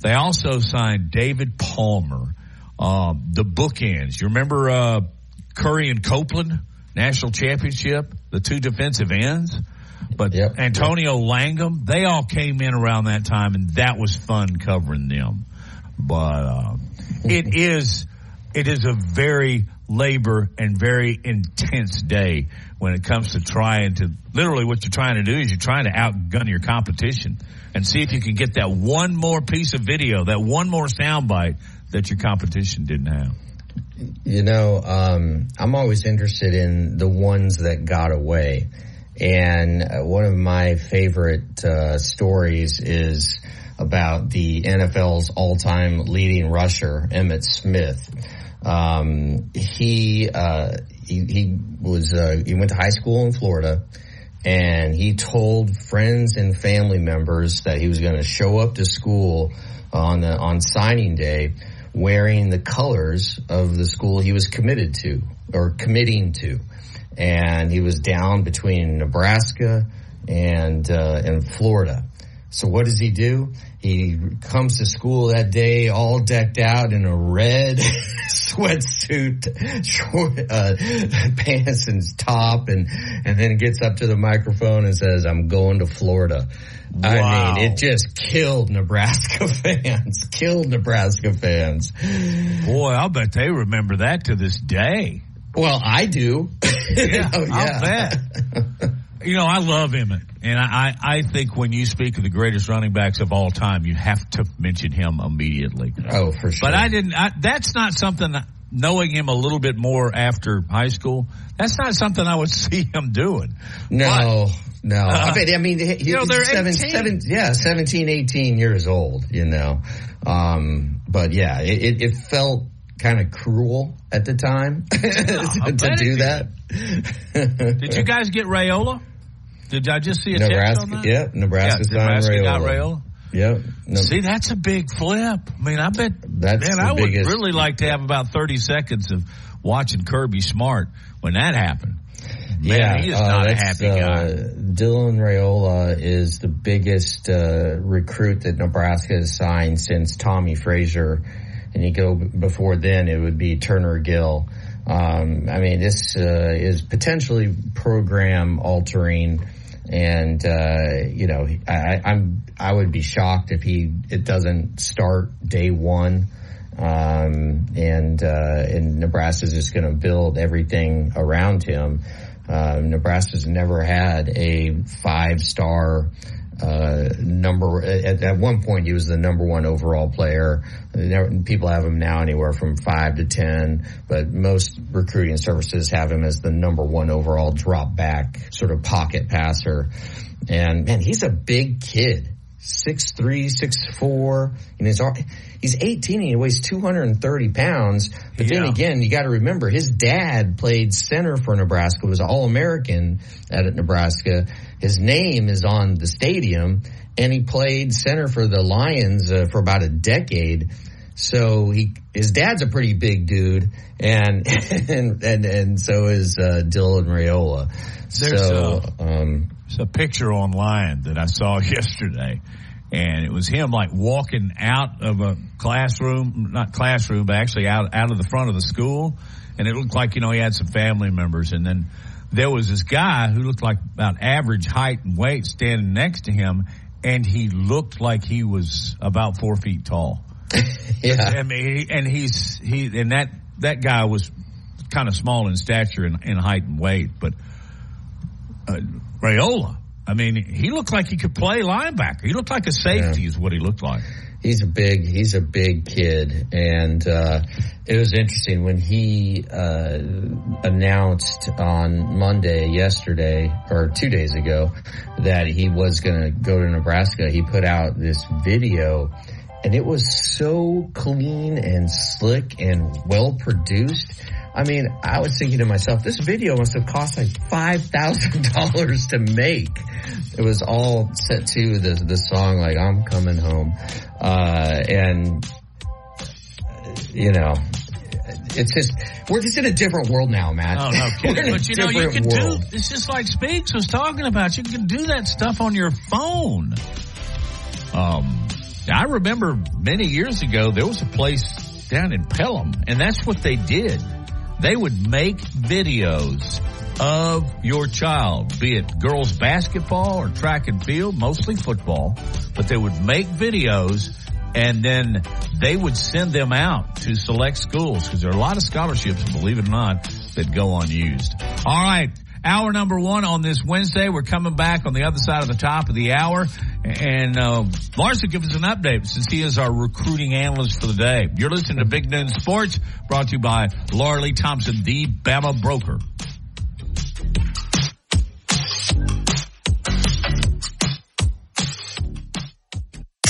B: they also signed David Palmer, um, the bookends. You remember uh, Curry and Copeland, national championship, the two defensive ends? But yep, Antonio yep. Langham, they all came in around that time, and that was fun covering them. But uh, it is it is a very labor and very intense day when it comes to trying to literally what you're trying to do is you're trying to outgun your competition and see if you can get that one more piece of video, that one more soundbite that your competition didn't have.
C: You know, um, I'm always interested in the ones that got away. And uh, one of my favorite uh, stories is about the NFL's all-time leading rusher, Emmitt Smith. Um, he, uh, he, he was uh, he went to high school in Florida and he told friends and family members that he was going to show up to school on the on signing day wearing the colors of the school he was committed to or committing to. And he was down between Nebraska and uh, and Florida so what does he do? He comes to school that day all decked out in a red sweatsuit, short uh, pants and top, and and then gets up to the microphone and says, "I'm going to Florida." Wow. I mean, it just killed Nebraska fans. killed Nebraska fans.
B: Boy, I'll bet they remember that to this day.
C: Well, I do.
B: yeah, oh, yeah. I'll bet. You know, I love Emmitt, and I, I think when you speak of the greatest running backs of all time, you have to mention him immediately.
C: Oh, for sure.
B: But I didn't. I, that's not something. That, knowing him a little bit more after high school, that's not something I would see him doing.
C: No, but, no. Uh, I mean, I mean, he,
B: you know, they're seven,
C: seven, yeah, 17, 18 years old. You know, um, but yeah, it, it, felt kind of cruel at the time to, to do that.
B: Did you guys get Raiola? Did I just see a
C: Nebraska?
B: Text
C: yeah, Nebraska, yeah, Nebraska Raiola. got
B: Raiola.
C: Yep.
B: No. See, that's a big flip. I mean, I bet. That's man, I biggest. would really like to have about thirty seconds of watching Kirby Smart when that happened. Man, yeah, he is uh, not a happy uh, guy.
C: Dylan Raiola is the biggest uh, recruit that Nebraska has signed since Tommie Frazier, and you go before then it would be Turner Gill. Um, I mean, this uh, is potentially program altering and uh, you know, I, I'm I would be shocked if he it doesn't start day one. Um, and uh, and Nebraska's just going to build everything around him. Uh, Nebraska's never had a five star uh, number at, at, one point he was the number one overall player. People have him now anywhere from five to ten, but most recruiting services have him as the number one overall drop back sort of pocket passer. And man, he's a big kid. six three, six four, and he's he's 18 and he weighs 230 pounds. But yeah. then again, you got to remember his dad played center for Nebraska, was All American at Nebraska. His name is on the stadium, and he played center for the Lions uh, for about a decade. So he, his dad's a pretty big dude, and and and, and so is uh, Dylan Raiola. There's so,
B: a, um, there's a picture online that I saw yesterday, and it was him like walking out of a classroom, not classroom, but actually out out of the front of the school, and it looked like you know he had some family members, and then there was this guy who looked like about average height and weight standing next to him, and he looked like he was about four feet tall.
C: yeah.
B: I mean, and he's he and that that guy was kind of small in stature and, in height and weight, but uh, Raiola, I mean, he looked like he could play linebacker. He looked like a safety, yeah. is what he looked like.
C: He's a big, he's a big kid, and uh, it was interesting when he uh, announced on Monday, yesterday or two days ago, that he was going to go to Nebraska. He put out this video and it was so clean and slick and well produced. I mean, I was thinking to myself, this video must have cost like five thousand dollars to make. It was all set to the the song like "I'm Coming Home," uh, and you know, it's just we're just in a different world now, Matt.
B: Oh no, kidding. but you know, you can world. do. It's just like Speaks was talking about. You can do that stuff on your phone. Um, I remember many years ago there was a place down in Pelham, and that's what they did. They would make videos of your child, be it girls basketball or track and field, mostly football, but they would make videos and then they would send them out to select schools because there are a lot of scholarships, believe it or not, that go unused. All right. Hour number one on this Wednesday. We're coming back on the other side of the top of the hour. And uh, will give us an update since he is our recruiting analyst for the day. You're listening to Big Noon Sports, brought to you by Laura Thompson, the Bama Broker.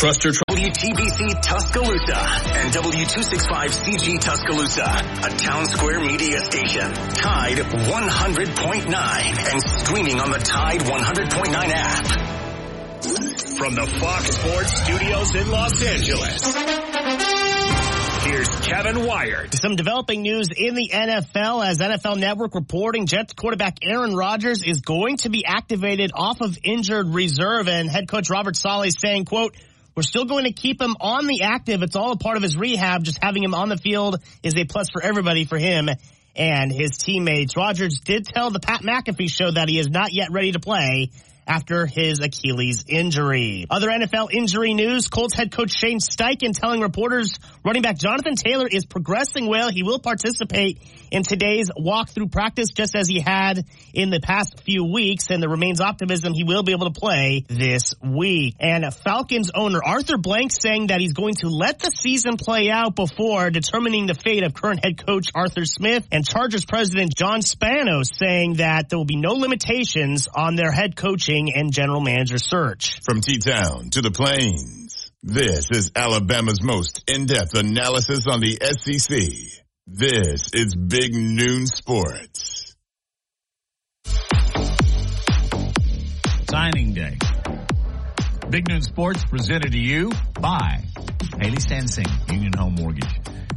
A: Trust your WTBC Tuscaloosa and W265CG Tuscaloosa, a town square media station. Tide 100.9 and streaming on the Tide 100.9 app. From the Fox Sports Studios in Los Angeles. Here's Kevin Wired.
J: Some developing news in the NFL as NFL Network reporting Jets quarterback Aaron Rodgers is going to be activated off of injured reserve and head coach Robert Saleh saying, quote, we're still going to keep him on the active. It's all a part of his rehab. Just having him on the field is a plus for everybody for him and his teammates. Rodgers did tell the Pat McAfee show that he is not yet ready to play after his Achilles injury. Other NFL injury news, Colts head coach Shane Steichen telling reporters running back Jonathan Taylor is progressing well. He will participate in today's walkthrough practice just as he had in the past few weeks and there remains optimism he will be able to play this week. And Falcons owner Arthur Blank saying that he's going to let the season play out before determining the fate of current head coach Arthur Smith and Chargers president John Spano saying that there will be no limitations on their head coaching coaching and general manager search.
F: From T-Town to the Plains, this is Alabama's most in-depth analysis on the SEC. This is Big Noon Sports.
B: Signing day. Big Noon Sports presented to you by Haley Sansing, Union Home Mortgage.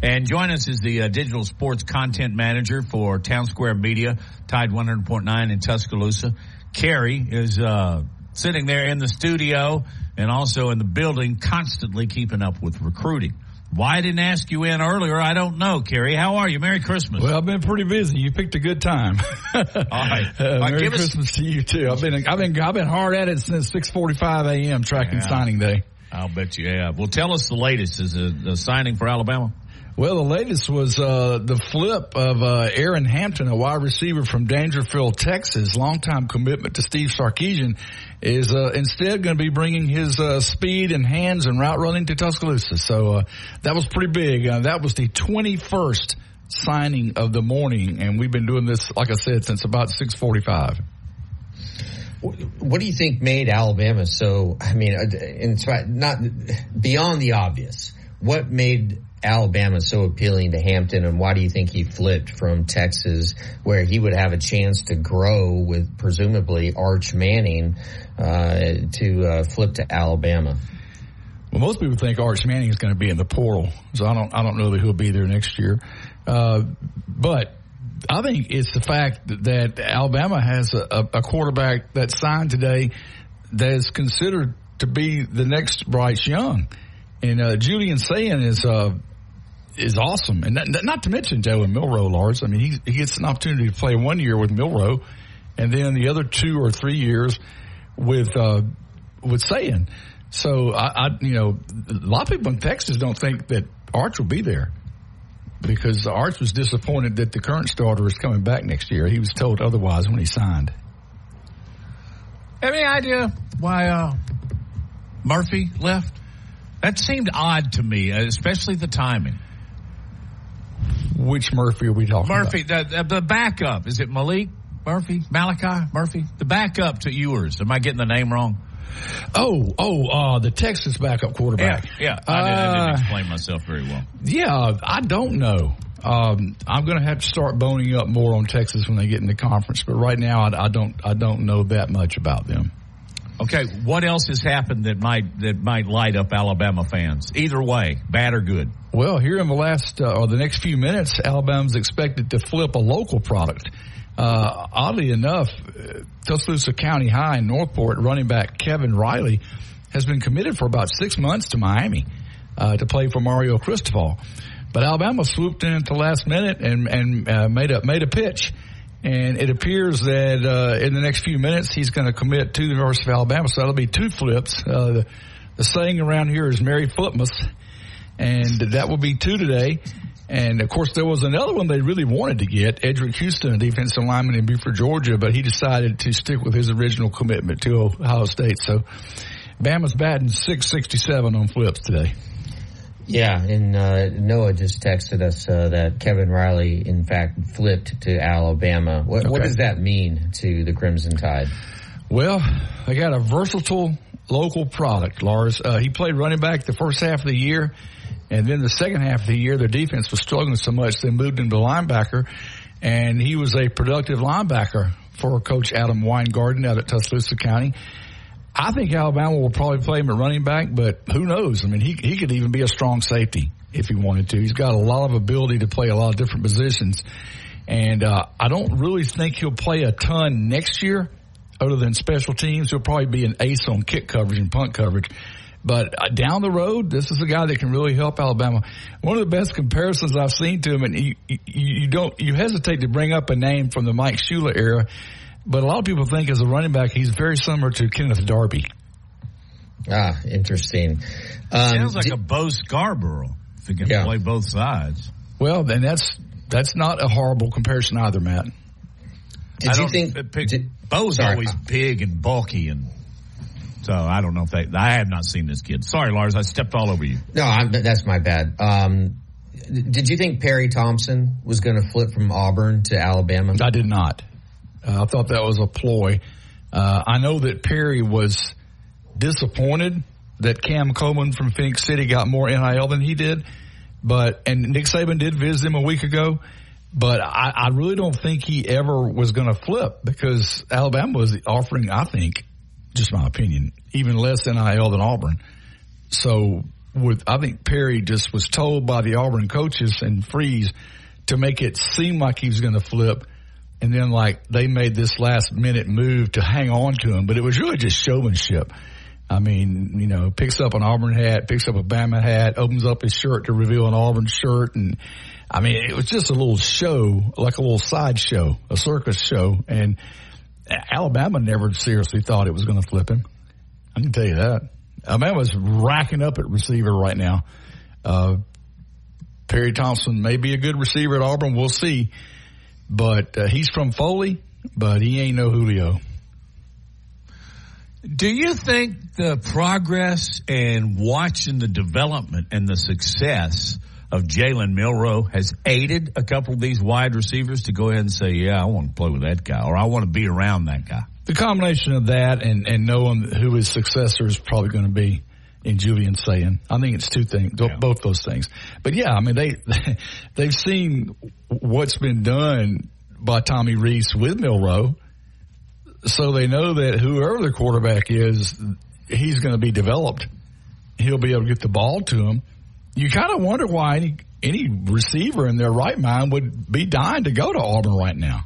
B: And join us is the uh, digital sports content manager for Town Square Media, Tide 100.9 in Tuscaloosa. Kerry is uh, sitting there in the studio and also in the building, constantly keeping up with recruiting. Why I didn't ask you in earlier, I don't know, Kerry. How are you? Merry Christmas.
K: Well, I've been pretty busy. You picked a good time.
B: All right. Uh,
K: Merry Christmas us... to you too. I've been I've been I've been hard at it since 6:45 a.m. tracking yeah. signing day.
B: I'll bet you have. Well, tell us the latest. Is a signing for Alabama?
K: Well, the latest was uh, the flip of uh, Aeryn Hampton, a wide receiver from Dangerfield, Texas. Longtime commitment to Steve Sarkisian is uh, instead going to be bringing his uh, speed and hands and route running to Tuscaloosa. So uh, that was pretty big. Uh, that was the 21st signing of the morning, and we've been doing this, like I said, since about 645.
C: what do you think made Alabama so? I mean, in not beyond the obvious. What made Alabama so appealing to Hampton, and why do you think he flipped from Texas, where he would have a chance to grow with presumably Arch Manning, uh, to uh, flip to Alabama?
K: Well, most people think Arch Manning is going to be in the portal, so I don't I don't know that he'll be there next year. Uh, but I think it's the fact that, Alabama has a, a, quarterback that signed today that is considered to be the next Bryce Young, and uh, Julian Sayin is uh, is awesome, and not, not to mention Jalen Milroe, Lars. I mean, he he gets an opportunity to play one year with Milroe, and then the other two or three years with uh, with Sayin. So I, I, you know, a lot of people in Texas don't think that Arch will be there because Arch was disappointed that the current starter is coming back next year. He was told otherwise when he signed.
B: Any idea why uh, Murphy left? That seemed odd to me, especially the timing.
K: Which Murphy are we talking
B: Murphy,
K: about?
B: Murphy, the, the backup. Is it Malik Murphy? Malachi Murphy? The backup to Ewers. Am I getting the name wrong?
K: Oh, oh, uh, the Texas backup quarterback.
B: Yeah, yeah. I, did, I didn't uh, explain myself very well.
K: Yeah, I don't know. Um, I'm going to have to start boning up more on Texas when they get in the conference, but right now I, I don't I don't know that much about them.
B: Okay, what else has happened that might that might light up Alabama fans? Either way, bad or good.
K: Well, here in the last uh, or the next few minutes, Alabama's expected to flip a local product. Uh, oddly enough, uh, Tuscaloosa County High in Northport running back Kevin Riley has been committed for about six months to Miami uh, to play for Mario Cristobal. But Alabama swooped in at the last minute and and uh, made a made a pitch, and it appears that uh, in the next few minutes he's going to commit to the University of Alabama. So that'll be two flips. Uh, the, the saying around here is Mary Flipmas," and that will be two today. And of course, there was another one they really wanted to get, Eddrick Houston, a defensive lineman in Buford, Georgia, but he decided to stick with his original commitment to Ohio State. So Bama's batting 667 on flips today.
C: Yeah, and uh, Noah just texted us uh, that Kevin Riley, in fact, flipped to Alabama. What, okay. what does that mean to the Crimson Tide?
K: Well, they got a versatile local product, Lars. Uh, he played running back the first half of the year. And then the second half of the year, their defense was struggling so much they moved him to linebacker, and he was a productive linebacker for Coach Adam Weingarten out at Tuscaloosa County. I think Alabama will probably play him at running back, but who knows? I mean, he he could even be a strong safety if he wanted to. He's got a lot of ability to play a lot of different positions, and uh, I don't really think he'll play a ton next year, other than special teams. He'll probably be an ace on kick coverage and punt coverage. But uh, down the road, this is a guy that can really help Alabama. One of the best comparisons I've seen to him, and you, you, you don't, you hesitate to bring up a name from the Mike Shula era, but a lot of people think as a running back, he's very similar to Kenneth Darby.
C: Ah, interesting.
B: Um, Sounds like d- a Bo Scarborough if he can yeah. play both sides.
K: Well, then that's that's not a horrible comparison either, Matt.
C: Did you think
B: pick, did, Bo's sorry. always big and bulky and so I don't know if they. I have not seen this kid. Sorry, Lars, I stepped all over you.
C: No, I'm, that's my bad. Um, did you think Perry Thompson was going to flip from Auburn to Alabama?
K: I did not. Uh, I thought that was a ploy. Uh, I know that Perry was disappointed that Cam Coleman from Phenix City got more NIL than he did, but and Nick Saban did visit him a week ago. But I, I really don't think he ever was going to flip because Alabama was offering, I think, just my opinion, even less NIL than Auburn. So with, I think Perry just was told by the Auburn coaches and Freeze to make it seem like he was going to flip. And then like they made this last minute move to hang on to him, but it was really just showmanship. I mean, you know, picks up an Auburn hat, picks up a Bama hat, opens up his shirt to reveal an Auburn shirt. And I mean, it was just a little show, like a little sideshow, a circus show. And Alabama never seriously thought it was going to flip him. I can tell you that. Alabama's racking up at receiver right now. Uh, Perry Thompson may be a good receiver at Auburn. We'll see. But uh, he's from Foley, but he ain't no Julio.
B: Do you think the progress and watching the development and the success of Jalen Milroe has aided a couple of these wide receivers to go ahead and say, yeah, I want to play with that guy or I want to be around that guy?
K: the combination of that and, and knowing who his successor is probably going to be in Julian Sayin. I think it's two things, yeah. both those things. But yeah, I mean they they've seen what's been done by Tommy Rees with Milroe, so they know that whoever the quarterback is, he's going to be developed. He'll be able to get the ball to him. You kind of wonder why any any receiver in their right mind would be dying to go to Auburn right now.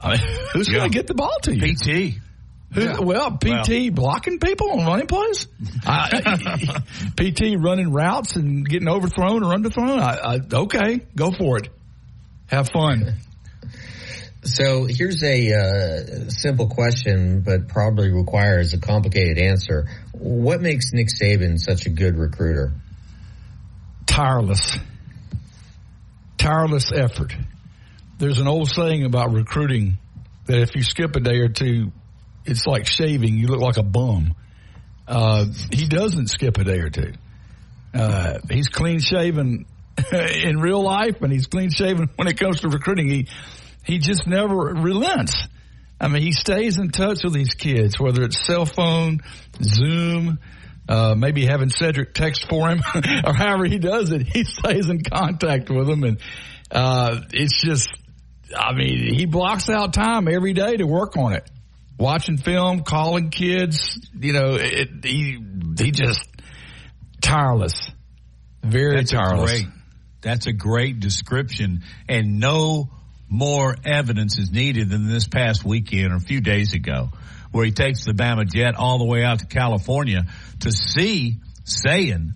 K: I mean, who's yeah. going to get the ball to you?
B: PT.
K: Who, yeah. Well, PT well. blocking people on running plays. PT running routes and getting overthrown or underthrown. I, I, okay, go for it. Have fun.
C: So here's a uh, simple question, but probably requires a complicated answer. What makes Nick Saban such a good recruiter?
K: Tireless. Tireless effort. There's an old saying about recruiting that if you skip a day or two, it's like shaving. You look like a bum. Uh, he doesn't skip a day or two. Uh, he's clean shaven in real life, and he's clean shaven when it comes to recruiting. He he just never relents. I mean, he stays in touch with these kids, whether it's cell phone, Zoom, uh, maybe having Cedric text for him, or however he does it. He stays in contact with them, and uh, it's just, I mean, he blocks out time every day to work on it watching film, calling kids. You know, it, he he just tireless, very
B: That's
K: tireless.
B: Great, that's a great description, and no more evidence is needed than this past weekend or a few days ago, where he takes the Bama jet all the way out to California to see Sayin.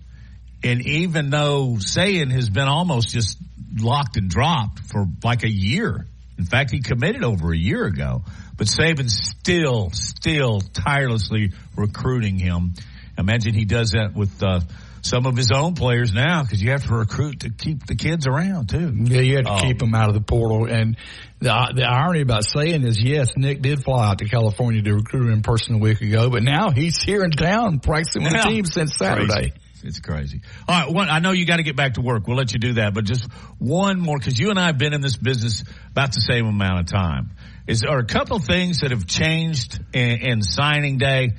B: And even though Sayin has been almost just locked and dropped for like a year, in fact, he committed over a year ago. But Saban's still, still tirelessly recruiting him. Imagine he does that with uh, some of his own players now because you have to recruit to keep the kids around too.
K: Yeah, you have to um, keep them out of the portal. And the, the irony about Sayin is, yes, Nick did fly out to California to recruit him in person a week ago, but now he's here in town practicing with the team since Saturday.
B: Crazy. It's crazy. All right, one, I know you got to get back to work. We'll let you do that, but just one more because you and I have been in this business about the same amount of time. Is are a couple things that have changed in, in signing day?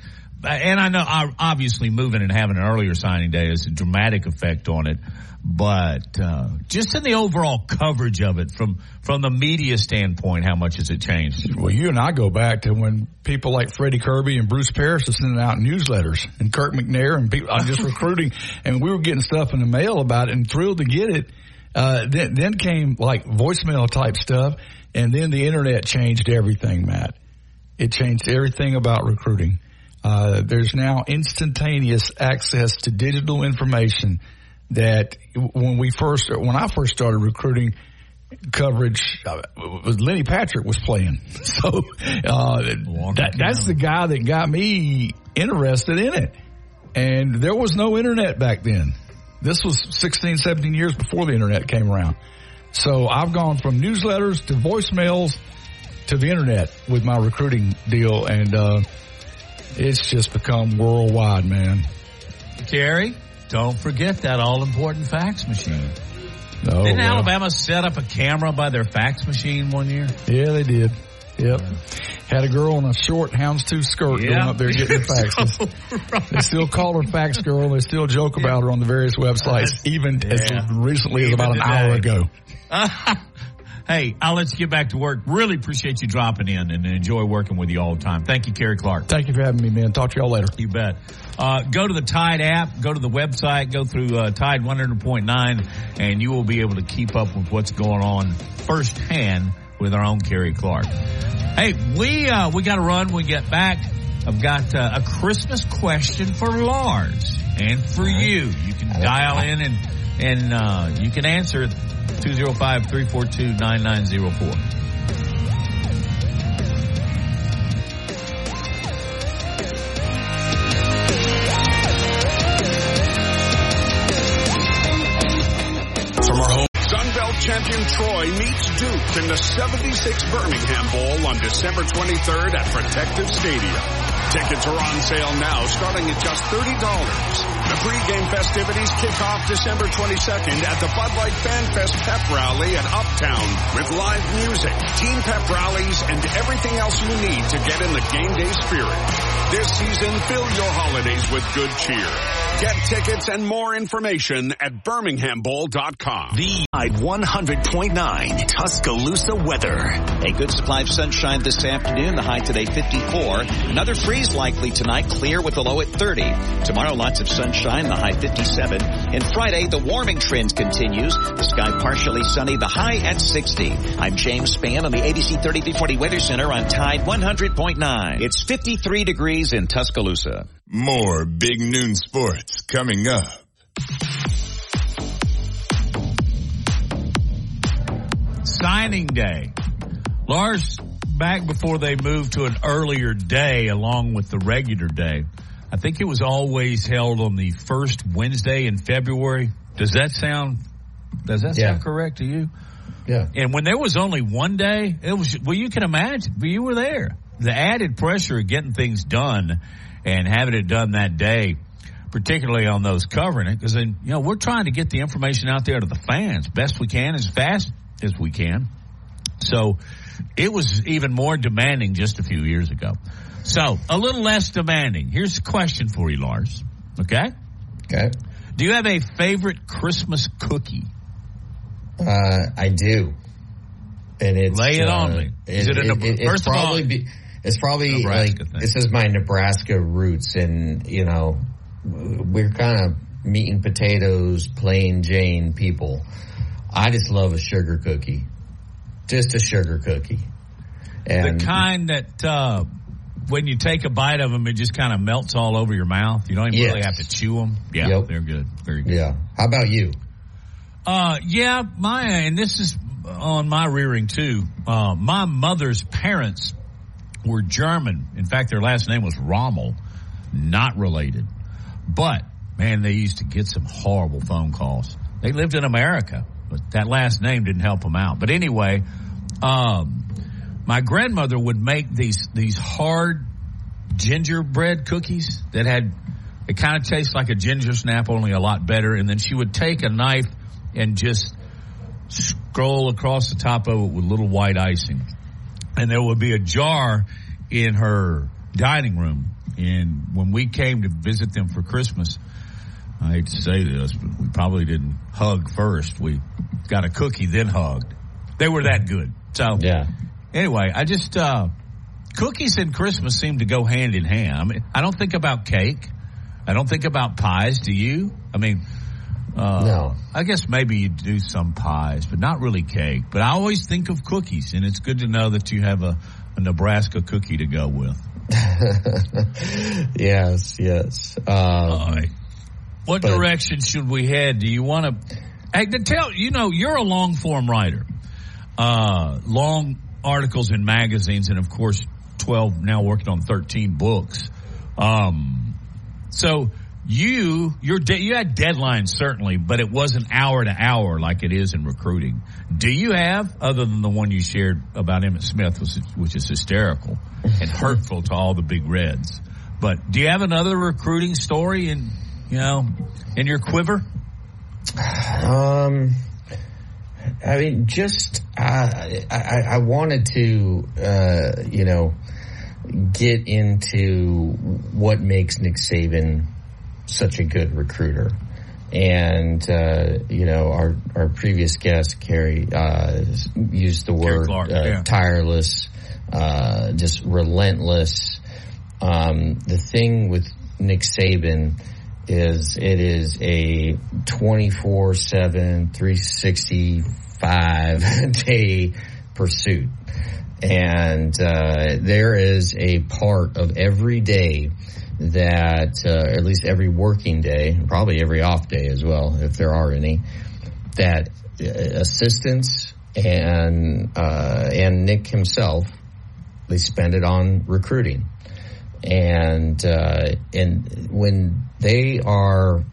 B: And I know obviously moving and having an earlier signing day has a dramatic effect on it, but uh, just in the overall coverage of it from from the media standpoint, how much has it changed?
K: Well, you and I go back to when people like Freddie Kirby and Bruce Parrish were sending out newsletters, and Kirk McNair and people just recruiting, and we were getting stuff in the mail about it, and thrilled to get it. Uh, then, then came like voicemail type stuff, and then the internet changed everything, Matt. It changed everything about recruiting. Uh, there's now instantaneous access to digital information that when we first, when I first started recruiting, coverage uh, was Lenny Patrick was playing. So uh, that, that's the guy that got me interested in it. And there was no internet back then. This was 16, 17 years before the internet came around. So I've gone from newsletters to voicemails to the internet with my recruiting deal, and uh, it's just become worldwide, man.
B: Terry, don't forget that all important fax machine.
K: Oh,
B: Didn't
K: well.
B: Alabama set up a camera by their fax machine one year?
K: Yeah, they did. Yep. Had a girl in a short houndstooth skirt going up there getting the faxes. so right. They still call her fax girl. They still joke about her on the various websites, even yeah. as recently even as about an today. hour ago.
B: hey, I'll let you get back to work. Really appreciate you dropping in and enjoy working with you all the time. Thank you, Kerry Clark.
K: Thank you for having me, man. Talk to y'all later.
B: You bet. Uh, go to the Tide app, go to the website, go through uh, Tide 100.9, and you will be able to keep up with what's going on firsthand with our own Kerry Clark. Hey, we uh, we got to run. When we get back. I've got uh, a Christmas question for Lars and for you. You can dial in and and uh, you can answer 205-342-9904.
H: Champion Troy meets Duke in the 76 Birmingham Bowl on December 23rd at Protective Stadium. Tickets are on sale now, starting at just $30. The pregame festivities kick off December 22nd at the Bud Light Fan Fest Pep Rally at Uptown with live music, team pep rallies, and everything else you need to get in the game day spirit. This season, fill your holidays with good cheer. Get tickets and more information at birminghambowl.com.
A: The 100.9 Tuscaloosa weather.
E: A good supply of sunshine this afternoon. The high today 54. Another freeze likely tonight, clear with the low at 30. Tomorrow lots of sunshine, the high 57. And Friday the warming trend continues. The sky partially sunny, the high at 60. I'm James Spann on the ABC 3340 Weather Center on Tide 100.9. It's 53 degrees in Tuscaloosa.
F: More big noon sports coming up.
B: Signing day. Lars, back before they moved to an earlier day along with the regular day, I think it was always held on the first Wednesday in February. Does that sound, does that
C: Yeah.
B: sound correct to you?
C: Yeah.
B: And when there was only one day, it was, well, you can imagine, you were there. The added pressure of getting things done and having it done that day, particularly on those covering it, because then, you know, we're trying to get the information out there to the fans best we can, as fast as we can. So it was even more demanding just a few years ago. So a little less demanding. Here's a question for you, Lars. Okay?
C: Okay.
B: Do you have a favorite Christmas cookie?
C: Uh, I do. And it's
B: Lay it
C: uh,
B: on me. Is it a Neb-
C: it's
B: first of all-
C: probably be, it's probably
B: Nebraska
C: like
B: thing.
C: this is my Nebraska roots, and you know we're kind of meat and potatoes, plain Jane people. I just love a sugar cookie, just a sugar cookie, and
B: the kind that uh, when you take a bite of them, it just kind of melts all over your mouth. You don't even really have to chew them. Yeah,
C: Yep.
B: they're good. Very good.
C: yeah. How about you?
B: Uh, yeah, my and this is on my rearing too. Uh, my mother's parents were German. In fact, their last name was Rommel, not related. But man, they used to get some horrible phone calls. They lived in America, but that last name didn't help him out. But anyway, um, my grandmother would make these these hard gingerbread cookies that had it kind of tastes like a ginger snap, only a lot better. And then she would take a knife and just scroll across the top of it with little white icing. And there would be a jar in her dining room. And when we came to visit them for Christmas, I hate to say this, but we probably didn't hug first. We got a cookie, then hugged. They were that good. So
C: Yeah.
B: anyway, I just uh cookies and Christmas seem to go hand in hand. I mean, I don't think about cake. I don't think about pies. Do you? I mean, uh,
C: No.
B: I guess maybe you do some pies, but not really cake. But I always think of cookies, and it's good to know that you have a, a Nebraska cookie to go with.
C: yes, yes. Um,
B: All right. What
C: but-
B: direction should we head? Do you want to? Hey, to tell you know you're a long form writer, uh, long articles in magazines, and of course, twelve now working on thirteen books. Um, so you your de- you had deadlines certainly, but it wasn't hour to hour like it is in recruiting. Do you have other than the one you shared about Emmitt Smith, which is, which is hysterical and hurtful to all the big Reds? But do you have another recruiting story in you know in your quiver?
C: Um, I mean, just uh, I, I wanted to, uh, you know, get into what makes Nick Saban such a good recruiter. And uh, you know, our our previous guest, Kerry, uh, used the word
B: Clark,
C: uh,
B: yeah.
C: tireless, uh, just relentless. Um, the thing with Nick Saban is it is a 24 7 365 day pursuit. And uh, there is a part of every day that uh, at least every working day probably every off day as well if there are any that uh, assistants and uh, and Nick himself they spend it on recruiting. And uh, and when they are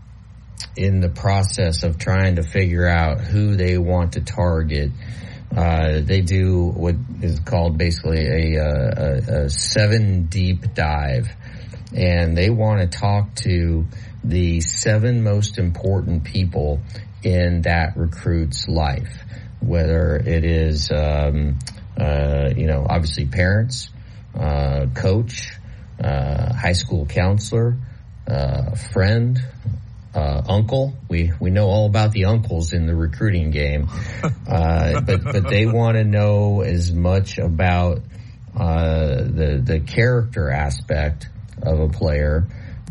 C: in the process of trying to figure out who they want to target, uh, they do what is called basically a, uh, a, a seven deep dive. and they want to talk to the seven most important people in that recruit's life, whether it is, um, uh, you know, obviously parents, uh, coach, uh, high school counselor, uh, friend, uh, uncle. We we know all about the uncles in the recruiting game, uh, but but they want to know as much about uh, the the character aspect of a player,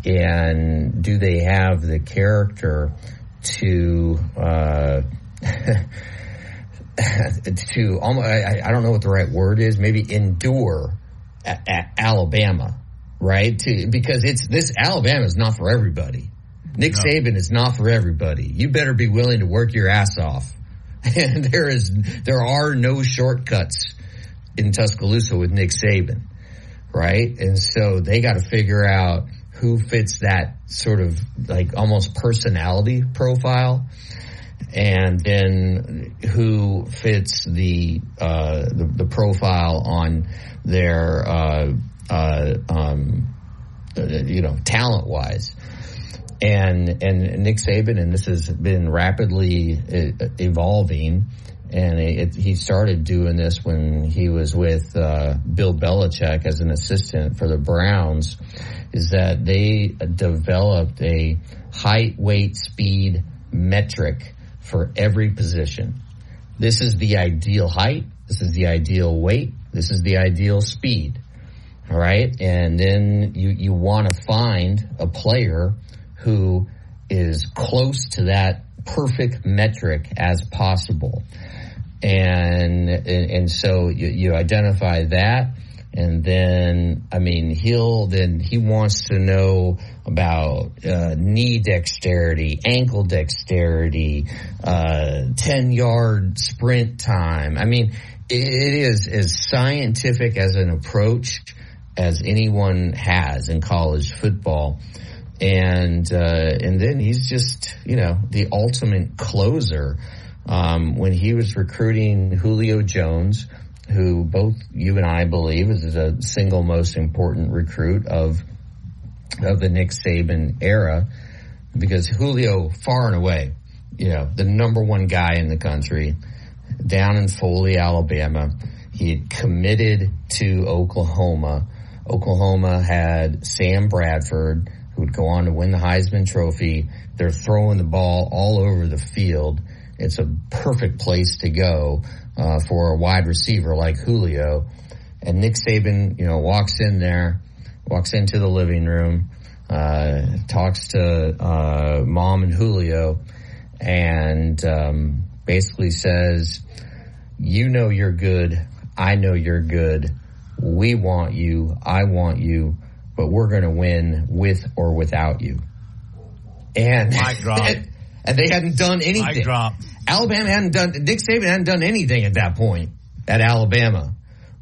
C: and do they have the character to uh, to almost I, I don't know what the right word is. Maybe endure at, at Alabama right? To because it's this Alabama is not for everybody. Nick no. Saban is not for everybody. You better be willing to work your ass off. And there is there are no shortcuts in Tuscaloosa with Nick Saban right? And so they got to figure out who fits that sort of like almost personality profile. And then who fits the uh, the, the, profile on their uh, uh, um, you know talent wise. And and Nick Saban, and this has been rapidly uh, evolving. And it, he started doing this when he was with uh, Bill Belichick as an assistant for the Browns. Is that they developed a height, weight, speed metric for every position. This is the ideal height. This is the ideal weight. This is the ideal speed. All right. And then you, you want to find a player who is close to that perfect metric as possible. And, and, and so you, you identify that and then, I mean, he'll then he wants to know about uh, knee dexterity, ankle dexterity, uh, ten yard sprint time. I mean, it is as scientific as an approach as anyone has in college football. And uh, and then he's just you know the ultimate closer. Um, when he was recruiting Julio Jones who both you and I believe is the single most important recruit of of the Nick Saban era, because Julio far and away, you know, the number one guy in the country, down in Foley, Alabama. He had committed to Oklahoma. Oklahoma had Sam Bradford, who would go on to win the Heisman Trophy. They're throwing the ball all over the field. It's a perfect place to go uh, for a wide receiver like Julio. And Nick Saban, you know, walks in there, walks into the living room, uh, talks to uh, mom and Julio, and um, basically says, "You know you're good. I know you're good. We want you. I want you." But we're going to win with or without you. And
B: Mic drop.
C: and they hadn't done anything.
B: Mic drop.
C: Alabama hadn't done, Nick Saban hadn't done anything at that point at Alabama,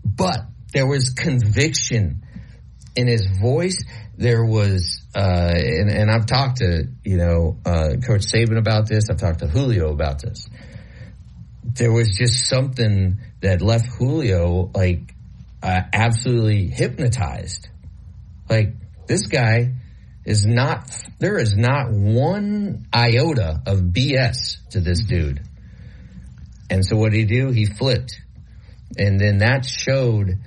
C: but there was conviction in his voice. There was, uh, and, and I've talked to, you know, uh, Coach Saban about this. I've talked to Julio about this. There was just something that left Julio like uh, absolutely hypnotized. Like this guy is not, there is not one iota of BS to this dude. And so what did he do? He flipped. And then that showed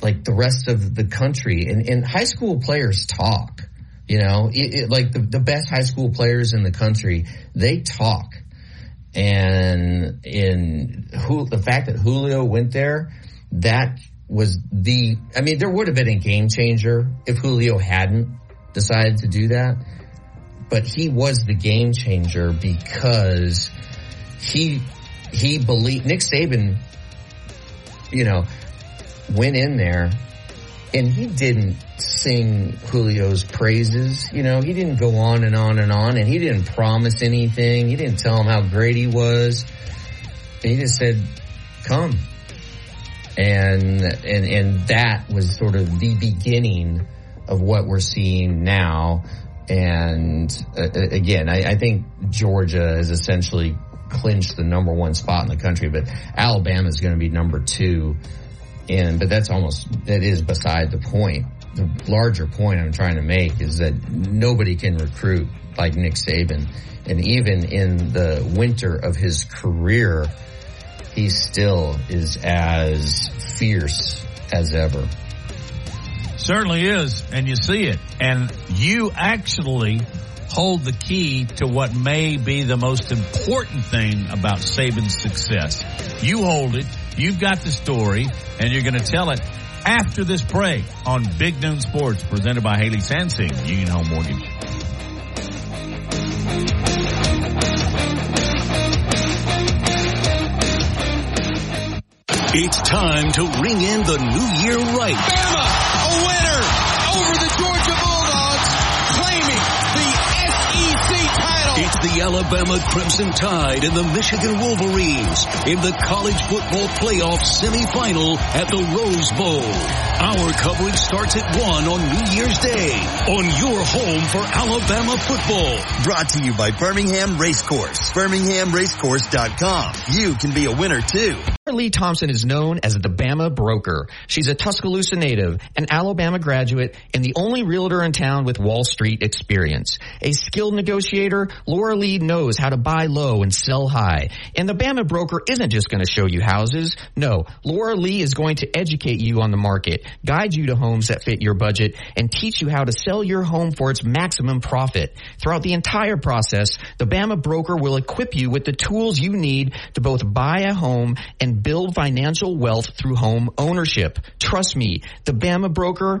C: like the rest of the country and, and high school players talk, you know, it, it, like the, the best high school players in the country, they talk. And in who, the fact that Julio went there, that was the, I mean, there would have been a game changer if Julio hadn't decided to do that. But he was the game changer because he, he believed, Nick Saban, you know, went in there and he didn't sing Julio's praises. You know, he didn't go on and on and on and he didn't promise anything. He didn't tell him how great he was. He just said, come and and and that was sort of the beginning of what we're seeing now. And uh, again, I, I think Georgia has essentially clinched the number one spot in the country, but Alabama is going to be number two. And but that's almost that is beside the point. the larger point I'm trying to make is that nobody can recruit like Nick Saban. And even in the winter of his career, he still is as fierce as ever.
B: Certainly is, and you see it. And you actually hold the key to what may be the most important thing about Saban's success. You hold it, you've got the story, and you're going to tell it after this break on Big Noon Sports presented by Haley Sansing, Union Home Mortgage.
A: It's time to ring in the new year right.
L: Bama, a winner over the Georgia Bulldogs, claiming the.
A: It's the Alabama Crimson Tide and the Michigan Wolverines in the college football playoff semifinal at the Rose Bowl. Our coverage starts at 1 on New Year's Day on your home for Alabama football.
M: Brought to you by Birmingham Racecourse. BirminghamRacecourse.com. You can be a winner too.
D: Lee Thompson is known as the Bama Broker. She's a Tuscaloosa native, an Alabama graduate, and the only realtor in town with Wall Street experience. A skilled negotiator, Laura Lee knows how to buy low and sell high. And the Bama Broker isn't just going to show you houses. No, Laura Lee is going to educate you on the market, guide you to homes that fit your budget, and teach you how to sell your home for its maximum profit. Throughout the entire process, the Bama Broker will equip you with the tools you need to both buy a home and build financial wealth through home ownership. Trust me, the Bama broker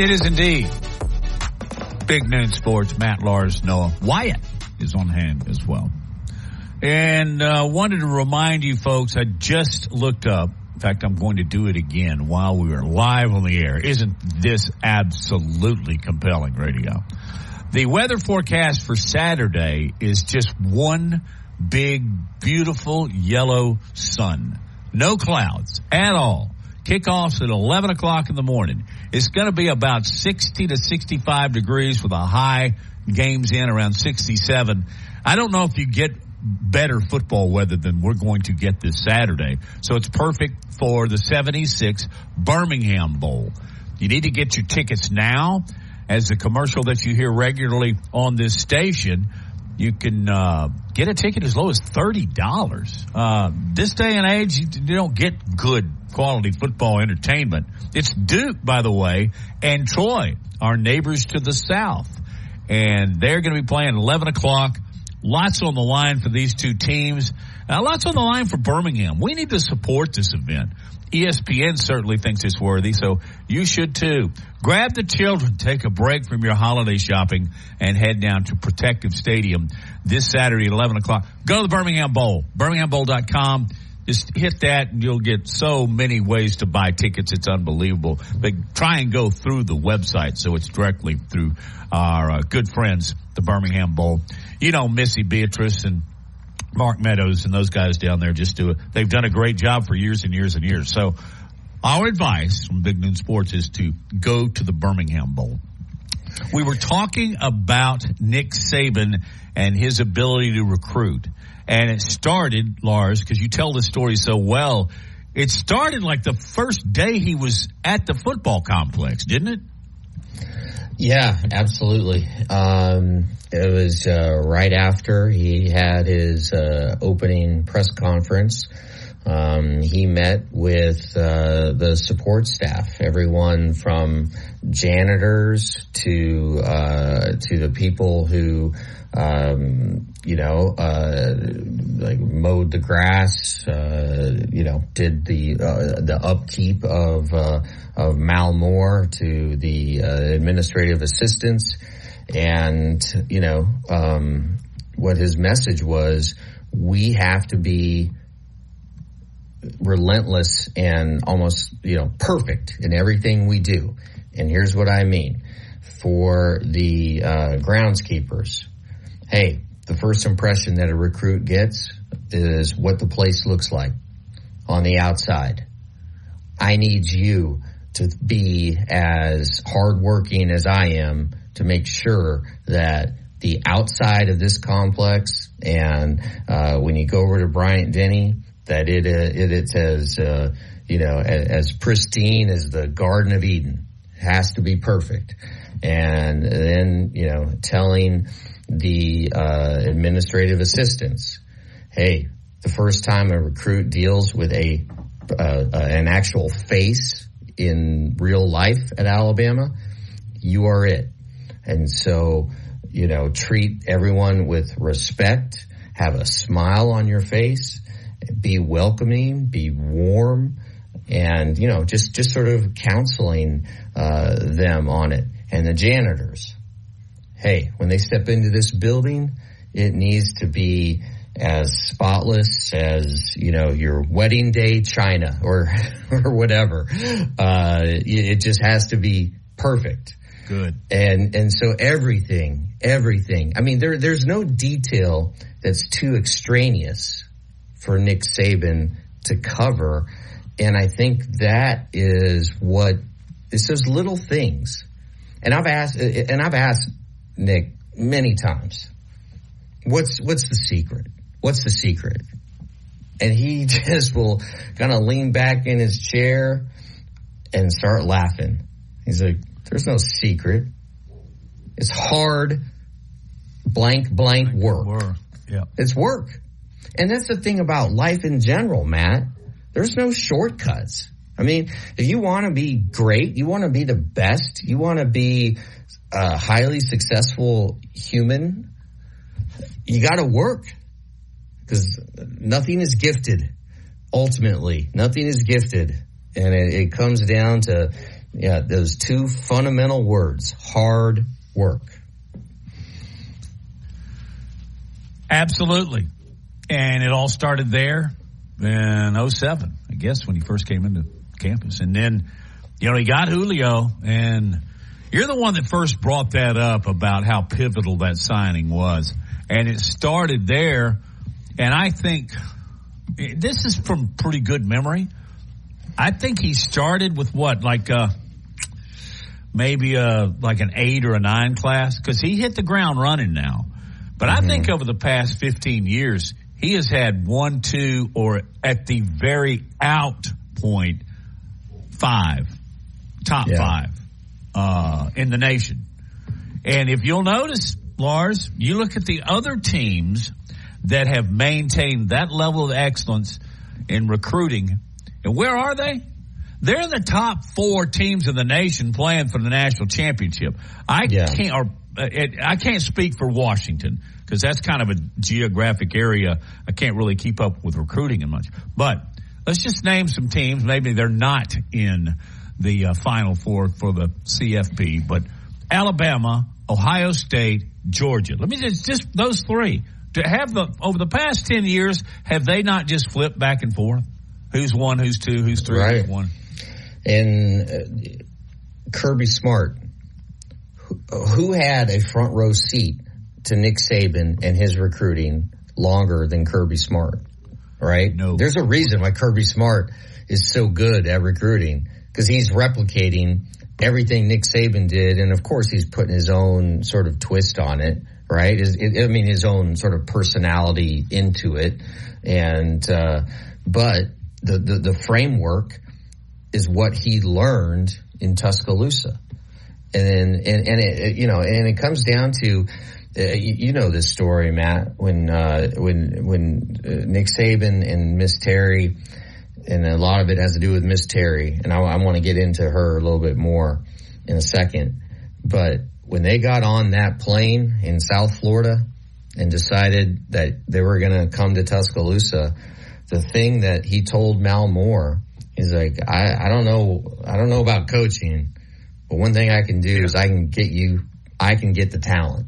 B: It is indeed. Big Noon Sports, Matt Lars, Noah Wyatt is on hand as well. And uh, wanted to remind you folks, I just looked up. In fact, I'm going to do it again while we are live on the air. Isn't this absolutely compelling radio? The weather forecast for Saturday is just one big, beautiful yellow sun. No clouds at all. Kickoffs at 11 o'clock in the morning. It's going to be about 60 to 65 degrees with a high games in around 67. I don't know if you get better football weather than we're going to get this Saturday. So it's perfect for the 76 Birmingham Bowl. You need to get your tickets now as the commercial that you hear regularly on this station you can uh, get a ticket as low as thirty dollars. Uh, this day and age, you, you, don't get good quality football entertainment. It's Duke, by the way, and Troy, our neighbors to the south, and they're going to be playing eleven o'clock. Lots on the line for these two teams. Uh, lots on the line for Birmingham. We need to support this event. ESPN certainly thinks it's worthy, so you should too. Grab the children, take a break from your holiday shopping, and head down to Protective Stadium this Saturday at 11 o'clock. Go to the Birmingham Bowl, birminghambowl.com. Just hit that and you'll get so many ways to buy tickets. It's unbelievable. But try and go through the website so it's directly through our uh, good friends, the Birmingham Bowl. You know, Missy Beatrice and Mark Meadows and those guys down there just do it. They've done a great job for years and years and years. So our advice from Big Noon Sports is to go to the Birmingham Bowl. We were talking about Nick Saban and his ability to recruit. And it started, Lars, because you tell the story so well. It started like the first day he was at the football complex, didn't it?
C: Yeah, absolutely. Um, it was uh, right after he had his uh, opening press conference. Um, he met with uh, the support staff, everyone from janitors to uh, to the people who um, you know, uh, like mowed the grass, uh, you know, did the uh, the upkeep of uh, of Mal Moore to the uh, administrative assistants, and you know, um, what his message was: we have to be relentless and almost, you know, perfect in everything we do. And here's what I mean. For the uh, groundskeepers, hey, the first impression that a recruit gets is what the place looks like on the outside. I need you to be as hardworking as I am to make sure that the outside of this complex and uh, when you go over to Bryant Denny, that it, uh, it it's as uh, you know as, as, pristine as the Garden of Eden. It has to be perfect, and then you know telling the uh, administrative assistants, hey, the first time a recruit deals with a uh, an actual face in real life at Alabama, you are it. And so, you know, treat everyone with respect, have a smile on your face, be welcoming, be warm, and, you know, just, just sort of counseling, uh, them on it. And the janitors, hey, when they step into this building, it needs to be as spotless as you know your wedding day china or or whatever. Uh, it just has to be perfect.
B: Good.
C: And and so everything, everything. I mean, there there's no detail that's too extraneous for Nick Saban to cover, and I think that is what it's those little things. And I've asked, and I've asked Nick many times, what's what's the secret? What's the secret? And he just will kind of lean back in his chair and start laughing. He's like, there's no secret. It's hard, blank, blank work.
B: work. Yeah.
C: It's work. And that's the thing about life in general, Matt. There's no shortcuts. I mean, if you want to be great, you want to be the best, you want to be a highly successful human, you got to work because nothing is gifted. Ultimately, nothing is gifted, and it, it comes down to yeah those two fundamental words: hard work.
B: Absolutely, and it all started there in 07, I guess, when he first came into campus, and then you know he got Julio and. You're the one that first brought that up about how pivotal that signing was. And it started there and I think this is from pretty good memory. I think he started with what, like uh, maybe a like an eight or a nine class, because he hit the ground running now. But mm-hmm. I think over the past fifteen years, he has had one, two, or at the very out point, five, top yeah. five uh, in the nation. And if you'll notice, Lars, you look at the other teams that have maintained that level of excellence in recruiting. And where are they? They're the top four teams in the nation playing for the national championship. I yeah. can't, or uh, I can't speak for Washington because that's kind of a geographic area. I can't really keep up with recruiting and much. But let's just name some teams. Maybe they're not in the uh, final four for the CFP, but Alabama, Ohio State, Georgia. Let me just, just those three to have the over the past ten years, have they not just flipped back and forth? Who's one? Who's two? Who's three?
C: Right.
B: Who's one?
C: And uh, Kirby Smart, who, who had a front row seat to Nick Saban and his recruiting longer than Kirby Smart, right?
B: No.
C: There's a reason why Kirby Smart is so good at recruiting because he's replicating everything Nick Saban did, and of course he's putting his own sort of twist on it right? I mean, his own sort of personality into it. And, uh, but the, the, the, framework is what he learned in Tuscaloosa. And then, and, and it, you know, and it comes down to, uh, you, you, know this story, Matt, when, uh, when, when uh, Nick Saban and Miss Terry, and a lot of it has to do with Miss Terry, and I, I want to get into her a little bit more in a second. But when they got on that plane in South Florida and decided that they were going to come to Tuscaloosa, the thing that he told Mal Moore is like, I, I don't know, I don't know about coaching, but one thing I can do is I can get you, I can get the talent.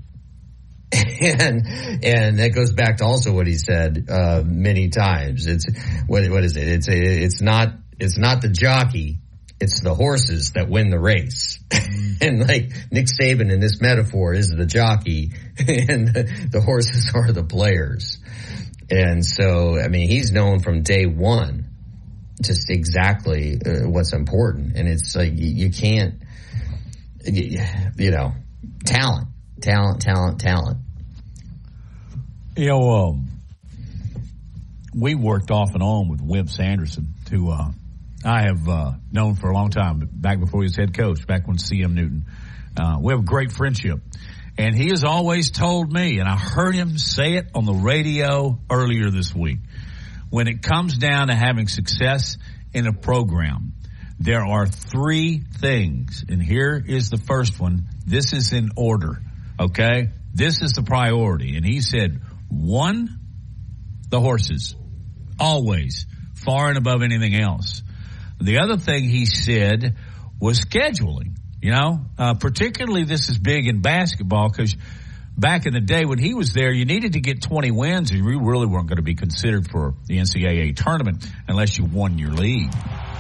C: and and that goes back to also what he said uh, many times. It's what what is it? It's a, it's not it's not the jockey. It's the horses that win the race. and like Nick Saban in this metaphor is the jockey and the, the horses are the players. And so, I mean, he's known from day one just exactly uh, what's important. And it's like, you, you can't, you, you know, talent, talent, talent, talent.
B: You know, um, we worked off and on with Wimp Sanderson, to, uh, I have uh, known for a long time, back before he was head coach, back when CM Newton. Uh, we have a great friendship. And he has always told me, and I heard him say it on the radio earlier this week, when it comes down to having success in a program, there are three things. And here is the first one. This is in order. Okay. This is the priority. And he said, one, the horses. Always. Far and above anything else. The other thing he said was scheduling. You know, uh, particularly this is big in basketball because back in the day when he was there, you needed to get 20 wins and you really weren't going to be considered for the NCAA tournament unless you won your league.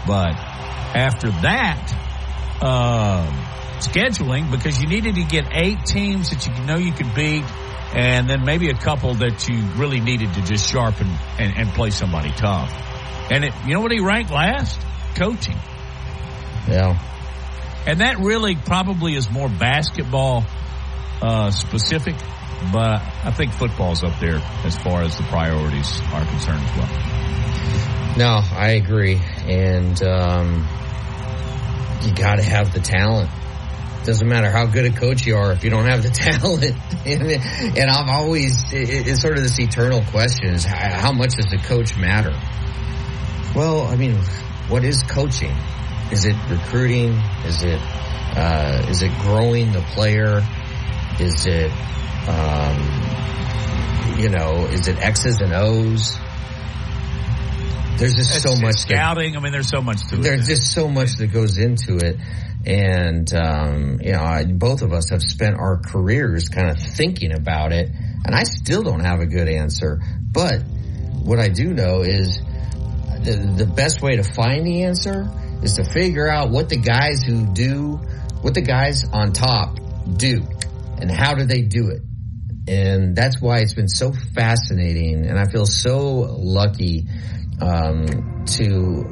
B: But after that, uh, scheduling because you needed to get eight teams that you know you could beat and then maybe a couple that you really needed to just sharpen and, and play somebody tough. And it, you know what he ranked last? Coaching.
C: Yeah.
B: And that really probably is more basketball uh, specific, but I think football's up there as far as the priorities are concerned as well.
C: No, I agree. And um, you got to have the talent. Doesn't matter how good a coach you are if you don't have the talent. and, and I've always, it's sort of this eternal question is how, how much does the coach matter? Well, I mean, what is coaching? Is it recruiting? Is it uh, is it growing the player? Is it um, you know? Is it X's and O's? There's just
B: It's
C: so much
B: scouting. I mean, there's so much to it.
C: There's just so much that goes into it, and um, you know, I, both of us have spent our careers kind of thinking about it, and I still don't have a good answer. But what I do know is the, the best way to find the answer is to figure out what the guys who do, what the guys on top do, and how do they do it. And that's why it's been so fascinating, and I feel so lucky um, to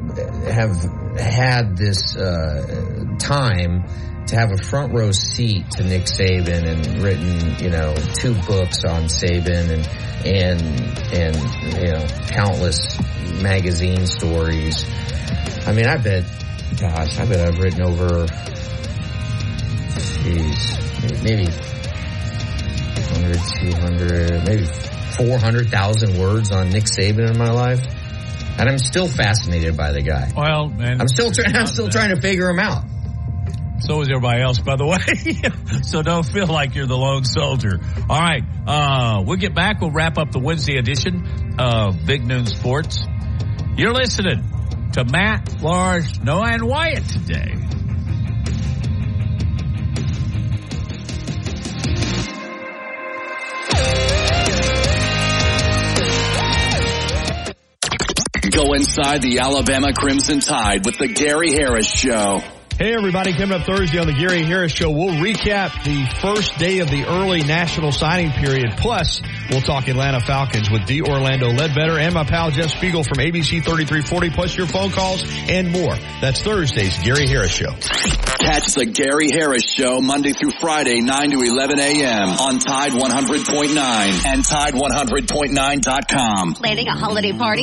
C: have had this uh, time to have a front row seat to Nick Saban and written, you know, two books on Saban and and and you know countless magazine stories. I mean, I bet, gosh, I bet I've written over, geez, maybe 100, 200, maybe 400,000 words on Nick Saban in my life. And I'm still fascinated by the guy.
B: Well, man,
C: I'm still trying. I'm still trying to figure him out.
B: So is everybody else, by the way. so don't feel like you're the lone soldier. All right. Uh, we'll get back. We'll wrap up the Wednesday edition of Big Noon Sports. You're listening to Matt, Lars, Noah, and Wyatt today.
A: Go inside the Alabama Crimson Tide with the Gary Harris Show.
N: Hey everybody, coming up Thursday on the Gary Harris Show, we'll recap the first day of the early national signing period. Plus, we'll talk Atlanta Falcons with D. Orlando Ledbetter and my pal Jeff Speegle from ABC 3340, plus your phone calls and more. That's Thursday's Gary Harris Show.
A: Catch the Gary Harris Show Monday through Friday, 9 to 11 a.m. on Tide 100.9 and Tide100.9.com.
O: Planning a holiday party?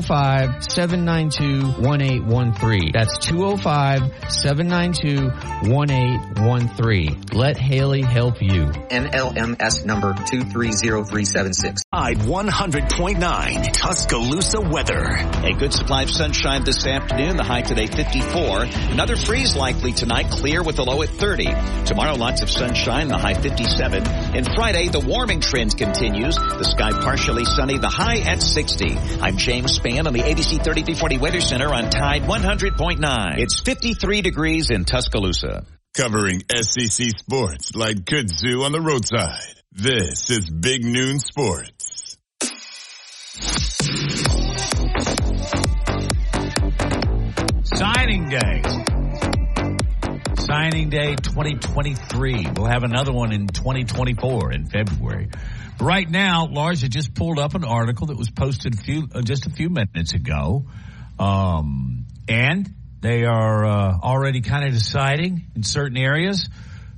D: Oh 205-792-1813. That's 205-792-1813. Let Haley help you.
I: NMLS number 230376.
A: Tide 100.9 Tuscaloosa weather.
E: A good supply of sunshine this afternoon. The high today 54. Another freeze likely tonight. Clear with the low at 30. Tomorrow lots of sunshine. The high 57. And Friday the warming trend continues. The sky partially sunny. The high at 60. I'm James Spann on the ABC 3340 Weather Center on Tide 100.9. It's 53 degrees in Tuscaloosa.
F: Covering SEC sports like kudzu on the roadside. This is Big Noon Sports.
B: Signing day. Signing day 2023. We'll have another one in 2024 in February. Right now, Lars had just pulled up an article that was posted few, uh, just a few minutes ago. Um, and they are uh, already kind of deciding in certain areas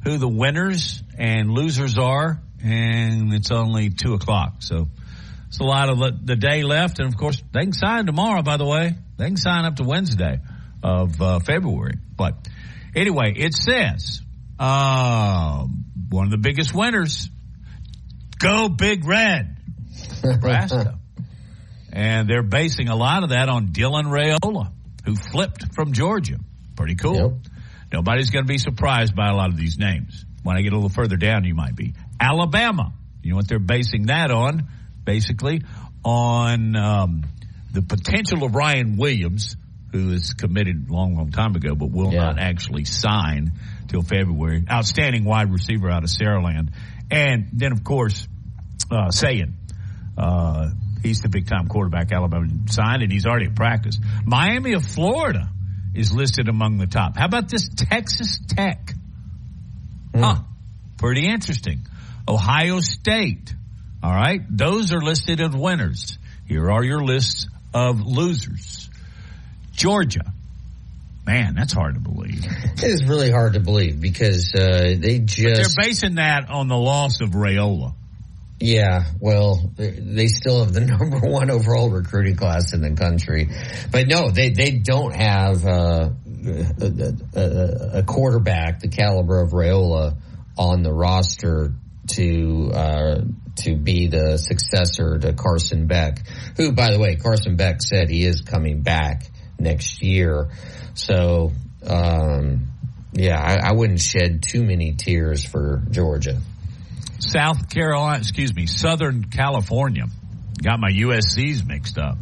B: who the winners and losers are. And it's only two o'clock. So it's a lot of the day left. And of course, they can sign tomorrow, by the way. They can sign up to Wednesday of uh, February. But anyway, it says uh, one of the biggest winners Go Big Red, Nebraska. and they're basing a lot of that on Dylan Raiola, who flipped from Georgia. Pretty cool. Yep. Nobody's going to be surprised by a lot of these names. When I get a little further down, you might be. Alabama. You know what they're basing that on? Basically, on um, the potential of Ryan Williams, who is committed a long, long time ago, but will yeah. not actually sign till February. Outstanding wide receiver out of Saraland. And then, of course, uh, Sayin. Uh, he's the big time quarterback Alabama signed, and he's already at practice. Miami of Florida is listed among the top. How about this Texas Tech? Mm. Huh. Pretty interesting. Ohio State. All right. Those are listed as winners. Here are your lists of losers. Georgia. Man, that's hard to believe.
C: It is really hard to believe because uh, they just. But
B: they're basing that on the loss of Raiola.
C: Yeah, well, they still have the number one overall recruiting class in the country, but no, they they don't have uh, a, a, a, quarterback the caliber of Raiola on the roster to uh, to be the successor to Carson Beck, who, by the way, Carson Beck said he is coming back next year. So, um, yeah, I, I wouldn't shed too many tears for Georgia.
B: South Carolina, excuse me, Southern California. Got my USCs mixed up.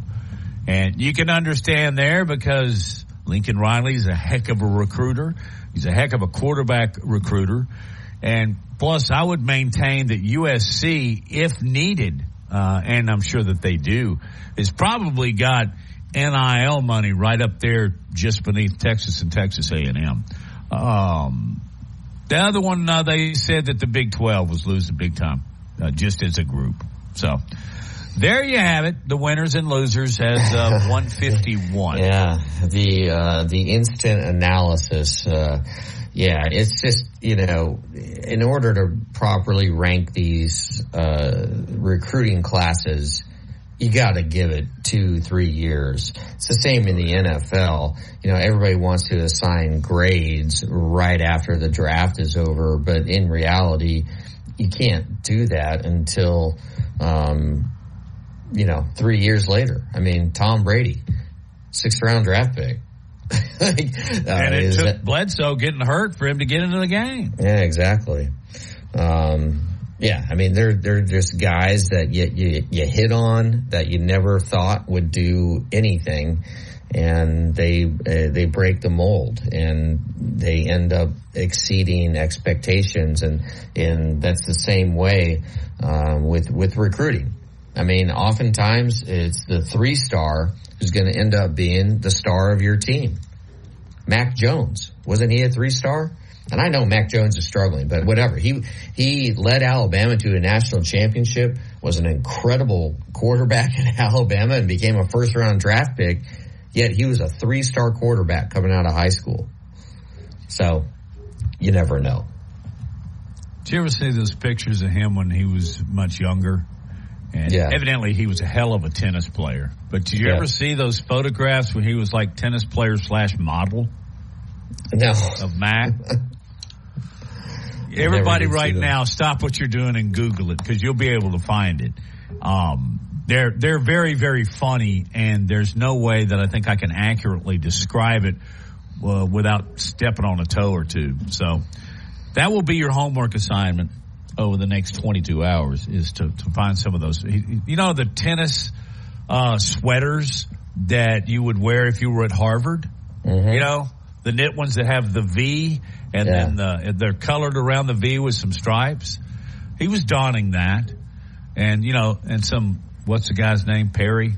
B: And you can understand there because Lincoln Riley's a heck of a recruiter. He's a heck of a quarterback recruiter. And plus, I would maintain that USC, if needed, uh, and I'm sure that they do, has probably got NIL money right up there just beneath Texas and Texas A&M. Um, the other one, uh, they said that the Big 12 was losing big time, uh, just as a group. So there you have it. The winners and losers as uh, 151.
C: Yeah, the uh, the instant analysis. Uh, yeah, it's just you know, in order to properly rank these uh, recruiting classes, you got to give it two, three years. It's the same in the NFL. You know, everybody wants to assign grades right after the draft is over, but in reality, you can't do that until, um, you know, three years later. I mean, Tom Brady, sixth round draft pick.
B: like, uh, and it took that, Bledsoe getting hurt for him to get into the game.
C: Yeah, exactly. Um, yeah, I mean they're they're just guys that you, you you hit on that you never thought would do anything, and they uh, they break the mold and they end up exceeding expectations, and and that's the same way um, with with recruiting. I mean, oftentimes it's the three star who's going to end up being the star of your team. Mac Jones wasn't he a three star? And I know Mac Jones is struggling, but whatever. He he led Alabama to a national championship, was an incredible quarterback in Alabama and became a first round draft pick. Yet he was a three star quarterback coming out of high school. So you never know.
B: Did you ever see those pictures of him when he was much younger? And
C: Yeah.
B: evidently he was a hell of a tennis player. But did you
C: Yeah.
B: ever see those photographs when he was like tennis player slash model
C: No.
B: of Mac? Everybody right now, stop what you're doing and Google it because you'll be able to find it. Um, they're they're very very funny, and there's no way that I think I can accurately describe it uh, without stepping on a toe or two. So that will be your homework assignment over the next 22 hours is to, to find some of those. You know the tennis uh, sweaters that you would wear if you were at Harvard. You know the knit ones that have the V and
C: Yeah.
B: then the, they're colored around the V with some stripes. He was donning that, and you know, and some what's the guy's name? Perry,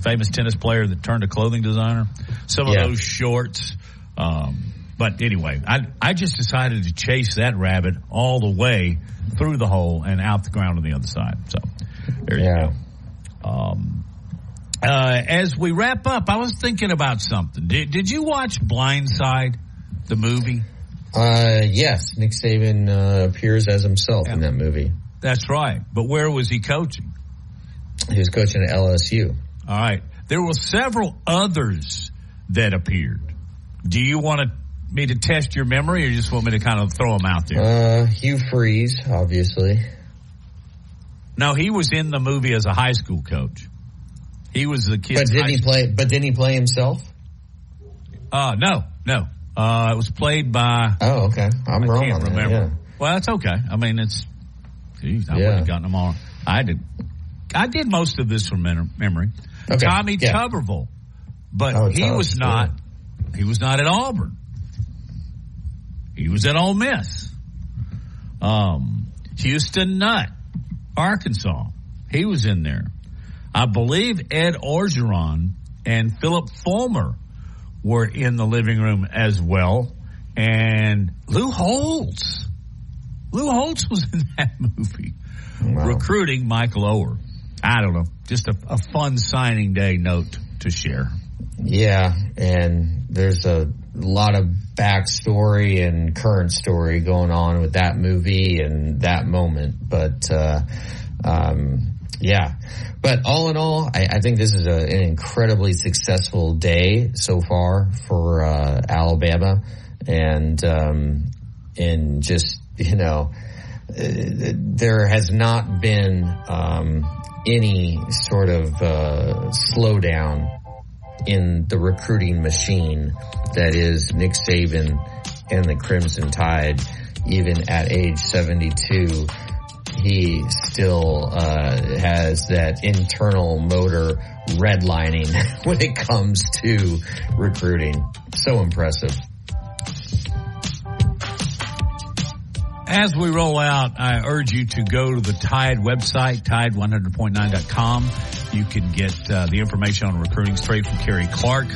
B: famous tennis player that turned a clothing designer. Some of
C: Yeah.
B: those shorts. Um, but anyway, I I just decided to chase that rabbit all the way through the hole and out the ground on the other side. So there you
C: Yeah.
B: go. Um, uh, as we wrap up, I was thinking about something. Did, did you watch Blindside, the movie?
C: Uh, yes, Nick Saban uh, appears as himself in that movie.
B: That's right. But where was he coaching?
C: He was coaching at LSU.
B: All right. There were several others that appeared. Do you want to, me to test your memory or you just want me to kind of throw them out there?
C: Uh, Hugh Freeze, obviously.
B: no, he was in the movie as a high school coach. He was the kid.
C: But didn't he play? But didn't he play himself?
B: Uh, no, no. Uh, it was played by.
C: Oh, okay. I'm
B: I
C: wrong
B: can't
C: on that.
B: remember.
C: Yeah.
B: Well, that's okay. I mean, it's. Geez, I
C: Yeah.
B: wouldn't have gotten them all. I did. I did most of this from memory.
C: Okay,
B: Tommy
C: yeah.
B: Tuberville, but
C: Oh,
B: he was not. He was not at Auburn. He was at Ole Miss. Um, Houston Nutt, Arkansas. He was in there. I believe Ed Orgeron and Phillip Fulmer were in the living room as well. And Lou Holtz. Lou Holtz was in that movie. Recruiting Michael Oher. I don't know. Just a, a fun signing day note to share.
C: Yeah, and there's a lot of backstory and current story going on with that movie and that moment. But uh, um, yeah, but all in all, I, I think this is a, an incredibly successful day so far for uh, Alabama, and um, and just you know, uh, there has not been um, any sort of uh, slowdown in the recruiting machine that is Nick Saban and the Crimson Tide, even at age 72, he still uh, has that internal motor redlining when it comes to recruiting. So impressive.
B: As we roll out, I urge you to go to the Tide website, tide100.9.com. You can get uh, the information on recruiting straight from Kerry Clark.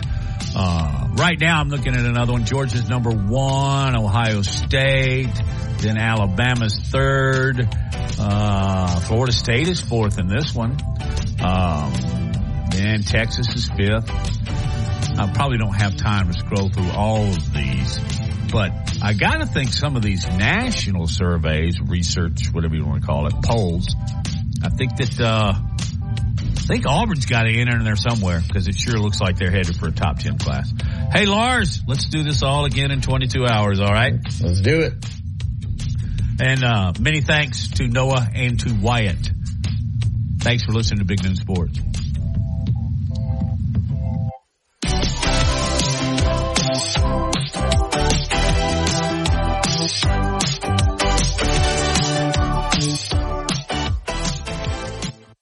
B: Uh, right now, I'm looking at another one. Georgia's number one, Ohio State, then Alabama's third. Uh, Florida State is fourth in this one. Um, then Texas is fifth. I probably don't have time to scroll through all of these, but I got to think some of these national surveys, research, whatever you want to call it, polls. I think that uh, I think Auburn's got to enter in there somewhere because it sure looks like they're headed for a top ten class. Hey Lars, let's do this all again in 22 hours. All right,
C: let's do it.
B: And uh, many thanks to Noah and to Wyatt. Thanks for listening to Big Noon Sports.